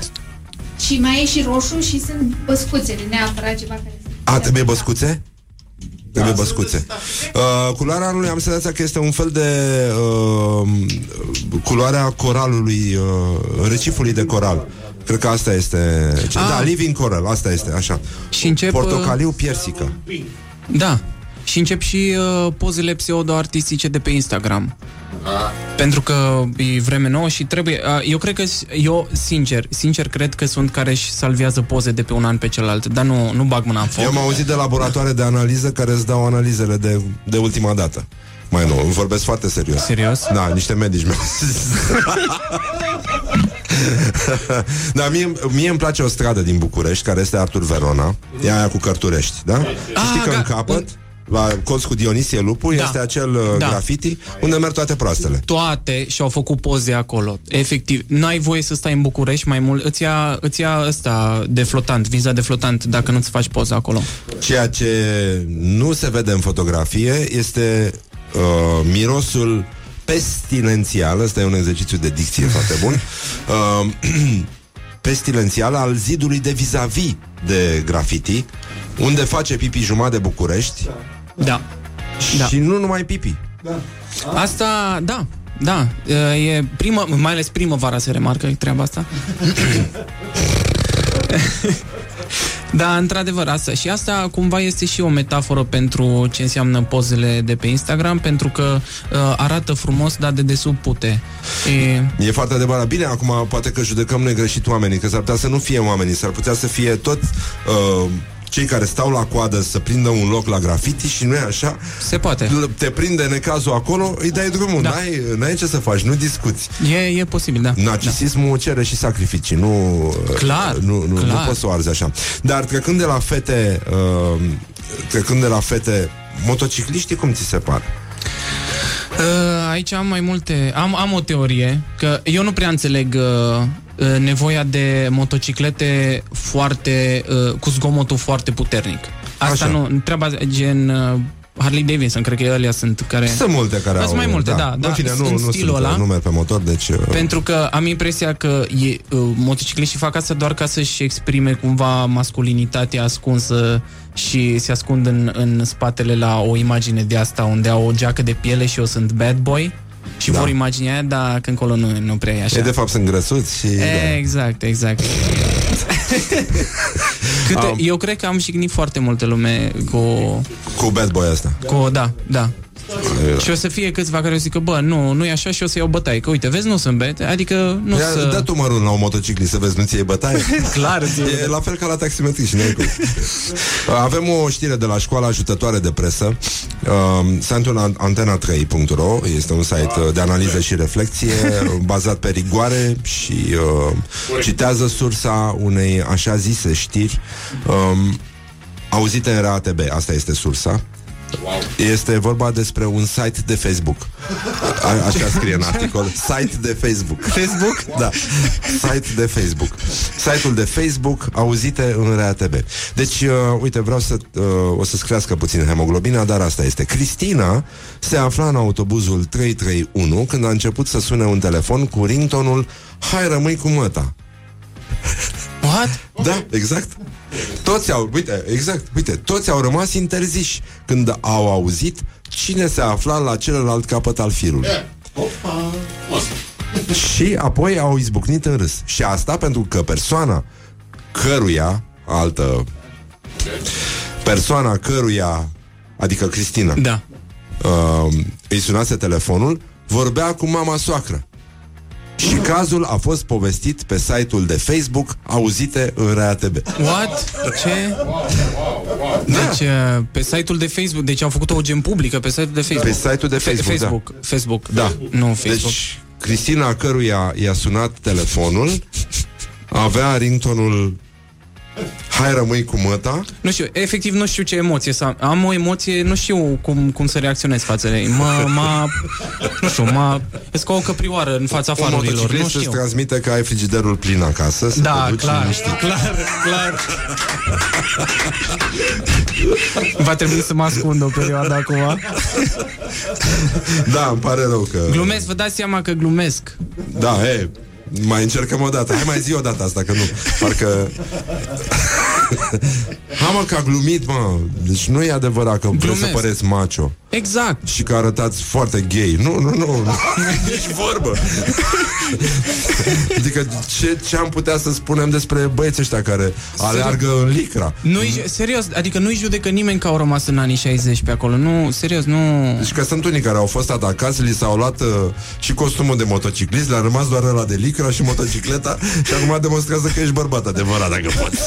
Și mai e și roșu și sunt băscuțele, neapărat ceva care să... A, trebuie băscuțe? Trebuie băscuțe. Uh, culoarea anului am senzația că este un fel de uh, culoarea coralului, uh, recifului de coral. Cred că asta este... Ce, Ah. da, living coral, asta este, așa. Și încep... uh, Portocaliu piersică. Da. Și încep și uh, pozele pseudo-artistice de pe Instagram. Pentru că e vreme nouă și trebuie... Uh, eu cred că... s- Eu, sincer, sincer cred că sunt care își salvează poze de pe un an pe celălalt, dar nu, nu bag mâna în foc. Eu am auzit de laboratoare de analiză care îți dau analizele de, de ultima dată. Mai nou, vorbesc foarte serios. Serios? Da, niște medici mi-au zis. da, mie, mie îmi place o stradă din București, care este Artur Verona. E aia cu Cărturești, da? Și știi că ga- în capăt, la colț cu Dionisie Lupu, Da. este acel uh, Da. graffiti unde merg toate proastele. toate și-au făcut poze acolo. Efectiv, n-ai voie să stai în București mai mult. Îți ia, îți ia ăsta de flotant, viza de flotant, dacă nu-ți faci poza acolo. Ceea ce nu se vede în fotografie este uh, mirosul pestilențial, ăsta e un exercițiu de dicție foarte bun, uh, pestilențial al zidului de vis-a-vis de graffiti, unde face pipi jumătate de București Da. Da. și nu numai pipi. Asta, da, da, e primă, mai ales primăvara se remarcă treaba asta. Da, într-adevăr, asta. Și asta cumva este și o metaforă pentru ce înseamnă pozele de pe Instagram, pentru că uh, arată frumos, dar de desubt pute. E, E foarte adevărat. Bine, acum poate că judecăm noi greșit oamenii, că s-ar putea să nu fie oamenii, s-ar putea să fie tot uh, cei care stau la coadă să prindă un loc la graffiti și nu e așa. se poate. Te prinde necazul acolo, îi dai drumul, Da. n-ai, n-ai ce să faci, nu discuți. E, e posibil, da. Narcisismul cere și sacrificii, nu, Clar, nu, nu, clar. nu poți să o arzi așa. Dar trecând de la fete, uh, trecând de la fete, motocicliștii cum ți se par? Uh, aici am mai multe. Am, am o teorie că eu nu prea înțeleg uh, uh, nevoia de motociclete foarte uh, cu zgomotul foarte puternic. Asta Așa. nu, treaba gen uh, Harley Davidson, cred că alea sunt care Sunt multe care Sunt au... mai multe, da, da, În fine, nu, în nu, stilul sunt, ăla. nu merg pe motor, deci... uh, pentru că am impresia că e, uh, motocicliștii fac asta doar ca să-și exprime cumva masculinitatea ascunsă și se ascund în, în spatele la o imagine de asta unde au o geacă de piele și eu sunt bad boy și Da. vor imaginea aia, dar că încolo nu, nu prea e așa. Ei, de fapt, sunt grăsuți și... da. Exact, exact. Câte, Am- Eu cred că am jignit foarte multe lume cu, Cu bad boy asta. cu da, da. Și o să fie câțiva care o să zică, bă, nu, nu e așa și o să iau bătaie. Că uite, vezi, nu sunt bete, adică nu Ia, să... Dă tu mărun la un motociclist să vezi, nu ți e bătaie? Clar, ți E la fel ca la taximetrist și n-ai cum. Avem o știre de la școala ajutătoare de presă uh, Site-ul antena3.ro Este un site uh, de analiză și reflexie Bazat pe rigoare Și uh, citează sursa Unei așa zise știri um, Auzite în RATB Asta este sursa Este vorba despre un site de Facebook. A, așa scrie în articol. Site de Facebook. Facebook? Da. Site de Facebook. Site-ul de Facebook auzite în RATB. Deci, uh, uite, vreau să uh, o să-ți crească puțin hemoglobina, dar asta este. Cristina se afla în autobuzul 331 când a început să sune un telefon cu ringtonul Hai rămâi cu măta. What? Da, exact. Toți au, uite, exact, uite, toți au rămas interziși când au auzit cine se afla la celălalt capăt al firului. Opa! Și apoi au izbucnit în râs. Și asta pentru că persoana căruia, altă persoana căruia, adică Cristina, Da. uh, îi sunase telefonul, vorbea cu mama soacră. Și cazul a fost povestit pe site-ul de Facebook Auzite în RATB. What? Ce? Deci, uh, pe site-ul de Facebook, deci au făcut o gen publică pe site-ul de Facebook. Pe site-ul de Fe- Facebook, Facebook, Facebook. Da. Nu Facebook. Deci, Cristina, căruia i-a sunat telefonul, avea ringtonul Hai rămâi cu măta Nu știu, efectiv nu știu ce emoție să am. Am o emoție, nu știu cum, cum să reacționez față de ei. Mă, m-a, nu știu, m-a, sunt ca o căprioară în fața Un farurilor, nu motociclist știu. îți transmite că ai frigiderul plin acasă să Da, te duci clar, liniștit. clar, clar. Va trebui să mă ascund o perioadă acum. Da, îmi pare rău că... Glumesc, vă dați seama că glumesc. Da, e, mai încercăm o dată. Hai mai zi o dată asta, că nu. Parcă... Ha, mă, că a glumit, mă. Deci nu e adevărat că vreți să Glumesc. păreți macho. Exact. Și că arătați foarte gay. Nu, nu, nu. nu. Nici vorbă. adică ce, ce am putea să spunem despre băieții ăștia care aleargă în licra? Nu-i, serios, adică nu-i judecă nimeni că au rămas în anii 60 pe acolo. Nu, serios, nu... Deci că sunt unii care au fost atacați, li s-au luat uh, și costumul de motociclist, le-a rămas doar ăla de licra și motocicleta și acum demonstrează că ești bărbat adevărat dacă poți.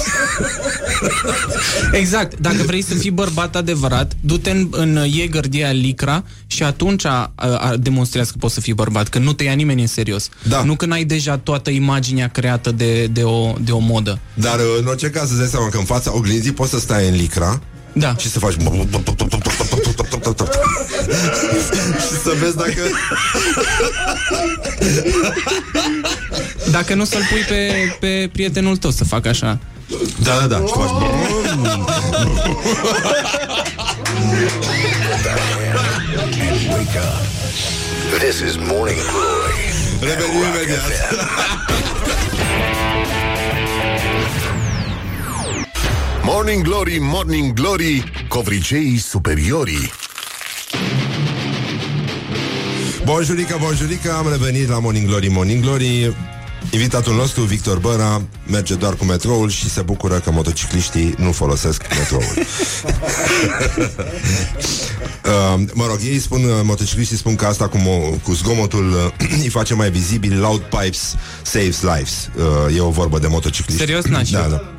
Exact. Dacă vrei să fii bărbat adevărat, du-te în, în Jäger de aia licra și atunci a, a, demonstrează că poți să fii bărbat, că nu te ia nimeni în serios. Da. Nu când ai deja toată imaginea creată de, de, o, de o modă. Dar uh, în orice caz îți dai seama că în fața oglinzii poți să stai în licra Da. și să faci și să vezi dacă Dacă nu să-l pui pe, pe prietenul tău să facă așa. Da, da, da, și faci And wake up. This is Morning Glory. Revenim imediat. Morning Glory, Morning Glory, covriceii superiorii. Bonjurică, bonjurică, am revenit la Morning Glory, Morning Glory Invitatul nostru, Victor Băra, merge doar cu metroul și se bucură că motocicliștii nu folosesc metroul. uh, mă rog, ei spun, uh, motocicliștii spun că asta cu, mo- cu zgomotul uh, îi face mai vizibil Loud pipes saves lives. Uh, e o vorbă de motocicliști. Serios? N-aș Da, știut. da.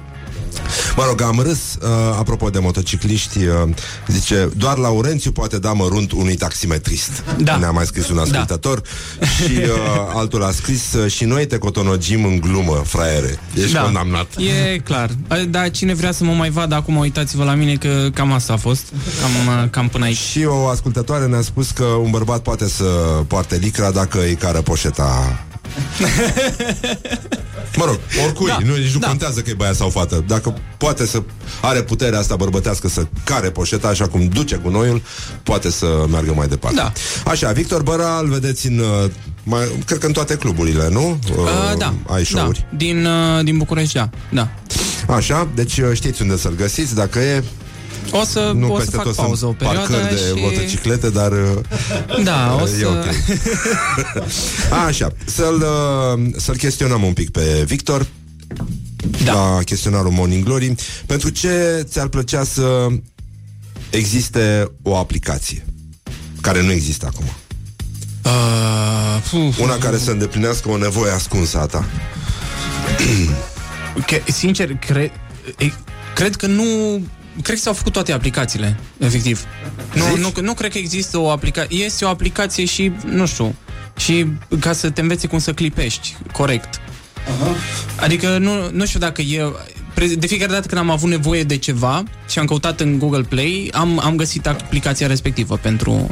Mă rog, am râs, uh, apropo de motocicliști, uh, zice, doar Laurențiu poate da mărunt unui taximetrist. Da. Ne-a mai scris un ascultător și uh, altul a scris, uh, și noi te cotonogim în glumă, fraiere. Ești Da. condamnat. E clar. Dar cine vrea să mă mai vadă acum, uitați-vă la mine că cam asta a fost. Cam, cam până aici. Și o ascultătoare ne-a spus că un bărbat poate să poarte licra dacă îi cară poșeta Mă rog, oricui, Da, nu, nici nu da. contează că e băiat sau fată. Dacă poate să are puterea asta bărbătească să care poșeta așa cum duce gunoiul, poate să meargă mai departe. Da. Așa, Victor Băra îl vedeți în, uh, mai, cred că în toate cluburile, nu? Uh, Uh, da. Ai show-uri. Da. Din, uh, din București, da. da. Așa, deci uh, știți unde să-l găsiți, dacă e, O să, nu o să peste fac tot pauză o sunt perioadă parcări de și... motociclete, dar uh, Da, o e să... ok. Așa, să-l, uh, să-l chestionăm un pic pe Victor Da. la chestionarul Morning Glory. Pentru ce ți-ar plăcea să existe o aplicație care nu există acum? Uh, puf, Una care să îndeplinească o nevoie ascunsă a ta. că, sincer, cre, e, cred că nu... Cred că s-au făcut toate aplicațiile, efectiv. Nu, Zici? nu, nu cred că există o aplicație... Este o aplicație și, nu știu, și ca să te înveți cum să clipești, corect. Adică nu, nu știu dacă e... Pre- De fiecare dată când am avut nevoie de ceva și am căutat în Google Play, am, am găsit aplicația respectivă pentru...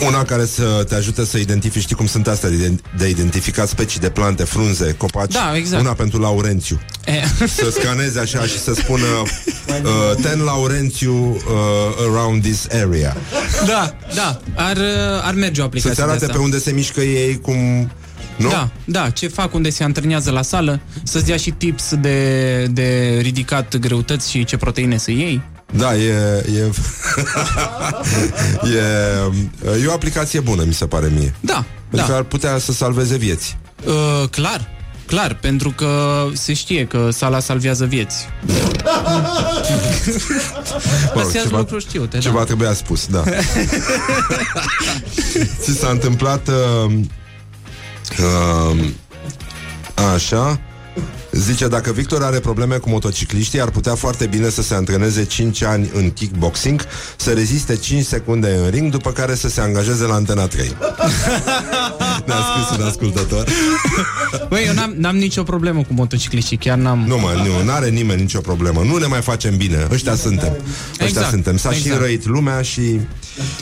Una care să te ajute să identifici, știi cum sunt astea de, de identificat specii de plante, frunze, copaci. Da, exact. Una pentru Laurențiu. E, Să scaneze așa și să spună uh, Ten Laurențiu uh, around this area. da, da, ar, ar merge o aplicație Să-ți arate de asta. pe unde se mișcă ei, cum... Nu? Da, da, ce fac, unde se antrenează la sală, să-ți dea și tips de, de ridicat greutăți și ce proteine să iei. Da, e, e, e, e o aplicație bună, mi se pare mie. Da, Adică da. ar putea să salveze vieți. Uh, clar, clar, pentru că se știe că sala salvează vieți. Mă Astea sunt lucruri știute, ceva da. trebuia spus, da. Ți s-a întâmplat uh, uh, Așa Zice, dacă Victor are probleme cu motocicliștii Ar putea foarte bine să se antreneze 5 ani în kickboxing Să reziste 5 secunde în ring După care să se angajeze la Antena 3 Ne-a scris un ascultător. Băi, eu n-am, n-am nicio problemă cu motocicliștii, chiar n-am. Nu mă, nu, n-are nimeni nicio problemă. Nu ne mai facem bine, ăștia suntem. Ăștia Exact, suntem, s-a și exact. înrăit lumea și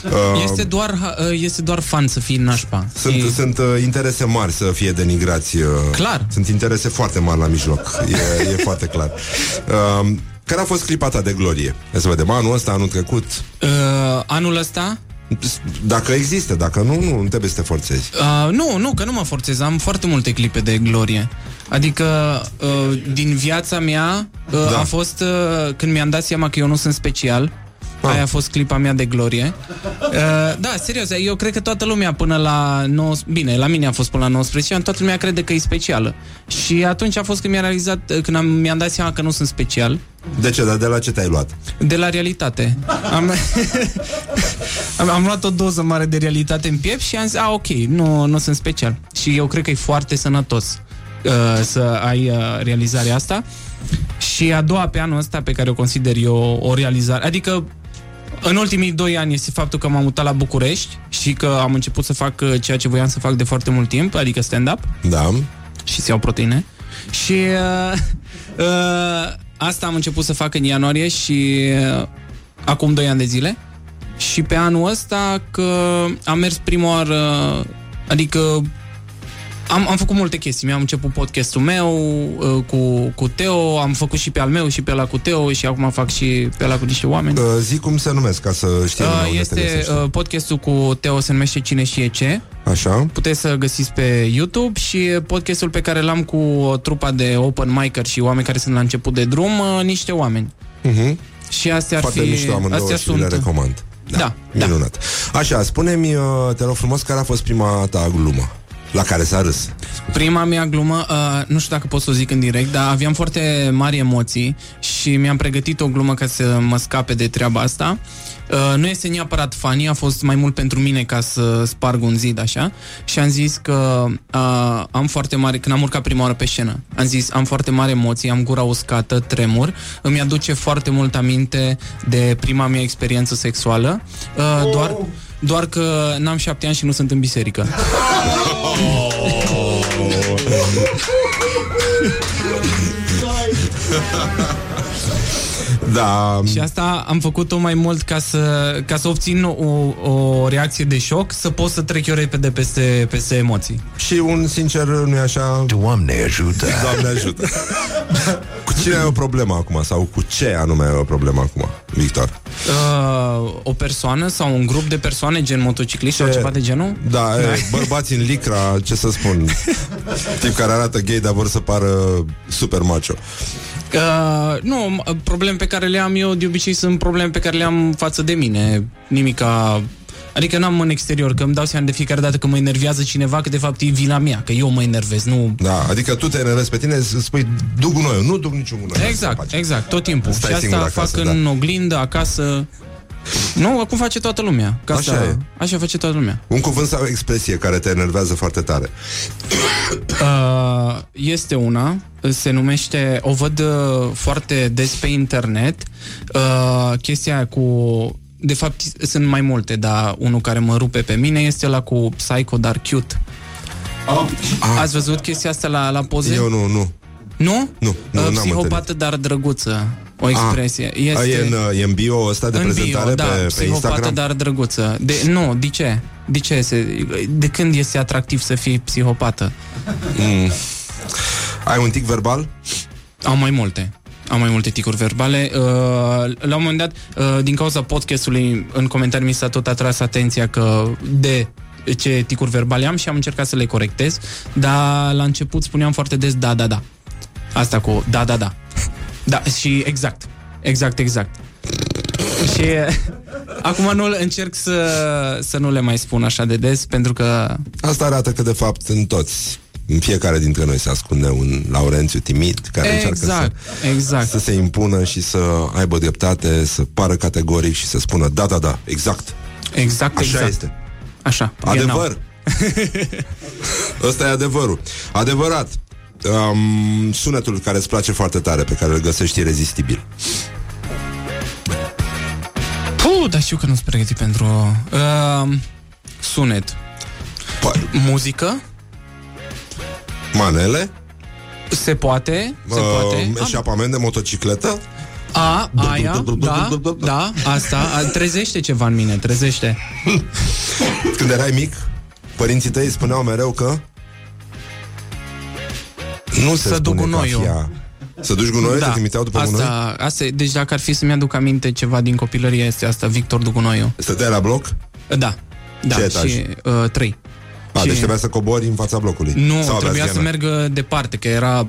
uh, Este doar, uh, este doar fan să fii nașpa. Sunt, E- sunt uh, interese mari să fie denigrați. Uh, Clar. Sunt interese foarte mari la mijloc. E, e foarte clar. Uh, care a fost clipa ta de glorie? Ia să vedem, anul ăsta, anul trecut. Uh, anul ăsta? Dacă există, dacă nu, nu, nu trebuie să te forțezi. Uh, nu, nu, că nu mă forțez. Am foarte multe clipe de glorie. Adică, uh, din viața mea, uh, Da. da. a fost uh, când mi-am dat seama că eu nu sunt special. Ah. Aia a fost clipa mea de glorie. Uh, da, serios, eu cred că toată lumea până la 9, bine, la mine a fost până la 19 ani, toată lumea crede că e specială. Și atunci a fost când mi-a realizat, când am, mi-am dat seama că nu sunt special. De ce? Dar de la ce te-ai luat? De la realitate. Am, am, am luat o doză mare de realitate în piept și am zis, a, ok, nu, nu sunt special. Și eu cred că e foarte sănătos uh, să ai uh, realizarea asta. Și a doua pe anul ăsta pe care o consider eu o realizare, adică în ultimii doi ani este faptul că m-am mutat la București și că am început să fac uh, ceea ce voiam să fac de foarte mult timp, adică stand-up Da. și să iau proteine. Și uh, uh, asta am început să fac în ianuarie și uh, acum 2 ani de zile. Și pe anul ăsta că am mers prima oară, adică am, am făcut multe chestii. Mi-am început podcastul meu uh, cu, cu Teo, am făcut și pe al meu și pe la cu Teo și acum fac și pe la cu niște oameni. Uh, zi cum se numesc, ca să știe lumea Uh, unde te este găsește. uh, podcastul cu Teo se numește Cine știe ce. Așa? Puteți să găsiți pe YouTube și podcastul pe care l-am cu o trupa de open micer și oameni care sunt la început de drum, uh, niște oameni. Uh-huh. Și astea ar Foarte fi... mișto amândouă astea și le recomand. Da, da. Minunat. Așa, spune-mi, uh, te rog frumos, care a fost prima ta glumă? La care s-a râs. Prima mea glumă, uh, nu știu dacă pot să o zic în direct, dar aveam foarte mari emoții și mi-am pregătit o glumă ca să mă scape de treaba asta. Uh, nu este neapărat funny, a fost mai mult pentru mine ca să sparg un zid așa și am zis că uh, am foarte mare, când am urcat prima oară pe scenă, am zis am foarte mare emoții, am gura uscată, tremur, îmi aduce foarte mult aminte de prima mea experiență sexuală, uh, doar, doar că n-am șapte ani și nu sunt în biserică. Da. Și asta am făcut-o mai mult ca să, ca să obțin o, o reacție de șoc, să pot să trec eu repede peste, peste emoții. Și un sincer, nu-i așa? Doamne ajută! Doamne ajută! cu cine ai o problemă acum? Sau cu ce anume ai o problemă acum, Victor? Uh, o persoană sau un grup de persoane, gen motocicliști sau ceva de genul? Da, e, bărbați în licra, ce să spun Tip care arată gay, dar vor să pară super macho Uh, nu, m- probleme pe care le am eu de obicei sunt probleme pe care le am față de mine. Nimica... Adică n-am în exterior, că îmi dau seama de fiecare dată că mă enervează cineva, că de fapt e vina mea, că eu mă enervez, nu... Da, adică tu te enervezi pe tine, îți spui, duc gunoiul, nu duc niciun gunoi Exact, exact, tot timpul. Stai și singur asta acasă, fac da. în oglindă, acasă. Nu, acum face toată lumea. Că Așa asta, e. așa face toată lumea. Un cuvânt sau o expresie care te enervează foarte tare Uh, este una, se numește, o văd uh, foarte des pe internet, uh, chestia aia cu, de fapt sunt mai multe, dar unul care mă rupe pe mine este la cu Psycho Dar Cute. Oh. Ați văzut chestia asta la, la poze? Eu nu, nu Nu? Nu, nu, Uh, n-am Psihopată, întâlnit. dar drăguță. O expresie. A, este... e, în, uh, e în bio ăsta de în prezentare bio, da, pe, pe psihopată, Instagram? dar drăguță. De, nu, de ce? De ce? Se, de când este atractiv să fii psihopată? Mm. Ai un tic verbal? Am mai multe. Am mai multe ticuri verbale. Uh, la un moment dat, uh, din cauza podcastului, în comentarii mi s-a tot atras atenția că de ce ticuri verbale am și am încercat să le corectez, dar la început spuneam foarte des da, da, da. Asta cu da, da, da. Da, și exact. Exact, exact. Și uh, acum nu încerc să, să nu le mai spun așa de des, pentru că Asta arată că, de fapt, în toți, în fiecare dintre noi se ascunde un Laurențiu timid care Exact, încearcă exact. să, să se impună și să aibă dreptate, să pară categoric și să spună da, da, da, exact. Exact, Așa exact. este. Așa. Adevăr. Ăsta e adevărul. Adevărat. Um, sunetul care îți place foarte tare, pe care îl găsești irezistibil. Puh, dar știu că nu sunt pregătit pentru uh, sunet. Pa- Muzică? Manele, Se poate, se uh, poate. eșapament de motocicletă, A, aia, da, da, asta, a, trezește ceva în mine, trezește. Când erai mic, părinții tăi spuneau mereu că nu se Să duc spune gunoiul. Cafia. Să duci gunoiul? Da. Te trimiteau după gunoi? asta, asta, e- deci dacă ar fi să-mi aduc aminte ceva din copilărie, este asta, Victor Dugunoiu. Stăteai la bloc? Da, da, Ce etaj? și uh, trei. A, Și- deci trebuia să cobori în fața blocului. Nu, Sau aveați trebuia să ghenă? merg departe, că era,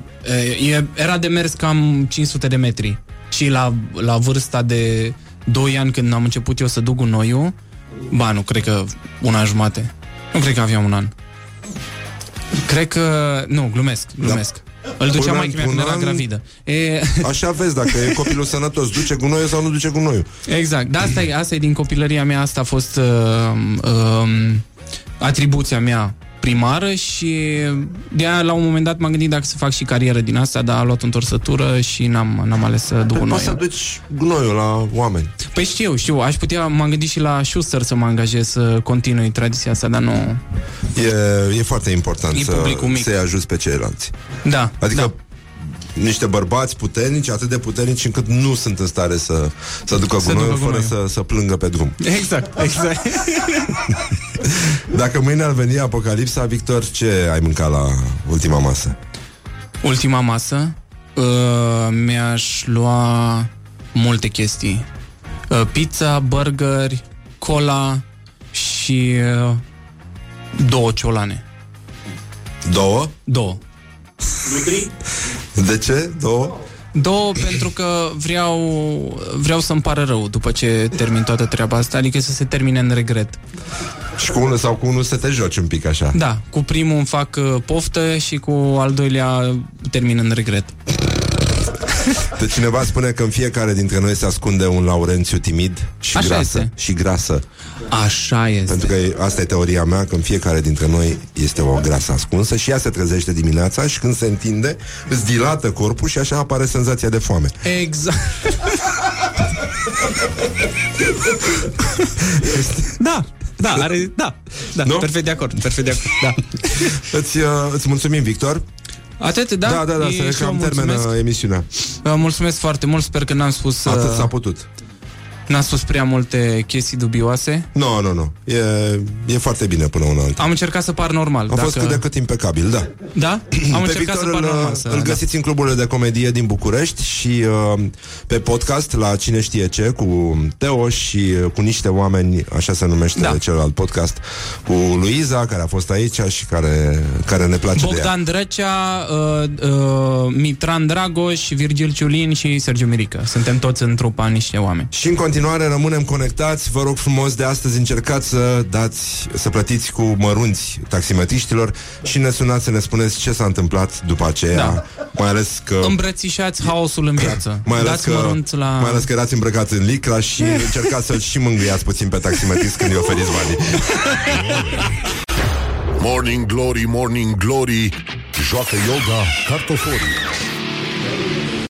e, era de mers cam 500 de metri. Și la, la vârsta de 2 ani, când am început eu să duc gunoiul, ba, nu, cred că un an jumate. Nu cred că aveam un an. Cred că... Nu, glumesc, glumesc. Da. Îl ducea Un mai an- mea când un era an- gravidă. E, Așa vezi dacă e copilul sănătos, duce gunoiul sau nu duce gunoiul. exact. Da, asta e, asta e din copilăria mea, asta a fost uh, uh, atribuția mea primară și de aia la un moment dat m-am gândit dacă să fac și carieră din asta, dar a luat întorsătură și n-am, n-am ales să duc Păi poți să gunoiul. duci gunoiul la oameni. Păi știu, știu, aș putea, m-am gândit și la Schuster să mă angajez să continui tradiția asta, dar nu... E, e foarte important E să, publicul mic. să-i ajuți pe ceilalți. Da, Adică da. Niște bărbați puternici, atât de puternici încât nu sunt în stare să, să ducă Să gunoiul ducă fără gunoiul. să, să plângă pe drum. Exact, exact. Dacă mâine ar veni apocalipsa, Victor, ce ai mâncat la ultima masă? Ultima masă uh, mi-aș lua multe chestii. Uh, pizza, burgeri, cola și uh, două ciolane. Două? Două. De ce? Două? Două pentru că vreau, vreau să-mi pară rău după ce termin toată treaba asta, adică să se termine în regret. Și cu unul sau cu unul să te joci un pic așa. Da, cu primul îmi fac uh, poftă și cu al doilea termin în regret. De cineva spune că în fiecare dintre noi se ascunde un Laurențiu timid și Așa grasă. este. Și grasă. Așa este. Pentru că e- asta e teoria mea, că în fiecare dintre noi este o grasă ascunsă și ea se trezește dimineața și când se întinde, îți dilată corpul și așa apare senzația de foame. Exact. da, da, are, da, da, Nu? perfect de acord, perfect de acord, da. Îți, uh, îți mulțumim, Victor. Atât, da? da, da, da E- să și eu cam termenă mulțumesc. emisiunea. Uh, Mulțumesc foarte mult, sper că n-am spus, Atât uh, s-a putut. N-am spus prea multe chestii dubioase. Nu, nu, nu. E, e foarte bine până una alta. Am încercat să par normal. A fost cât de cât impecabil, da. Da? Am pe încercat Victor să par îl, normal. Să, îl găsiți în cluburile de comedie din București și uh, pe podcast la Cine știe ce cu Teo și uh, cu niște oameni, așa se numește Da. celălalt podcast, cu Luiza, care a fost aici și care, care ne place de ea. Bogdan Drăcea, uh, uh, Mitran Dragoș, Virgil Ciulin și Sergiu Mirică. Suntem toți în trupa niște oameni. Și în continuare rămânem conectați. Vă rog frumos de astăzi încercați să dați, să plătiți cu mărunți taximetriștilor și ne sunați să ne spuneți ce s-a întâmplat după aceea, Da. mai ales că Îmbrățișați haosul în viață. mai ales, Dați că, mărunt la... mai ales că erați îmbrăcați în licra și încercați să-l și mângâiați puțin pe taximetrist când îi oferiți banii. Morning Glory, Morning Glory Joacă yoga cartoforii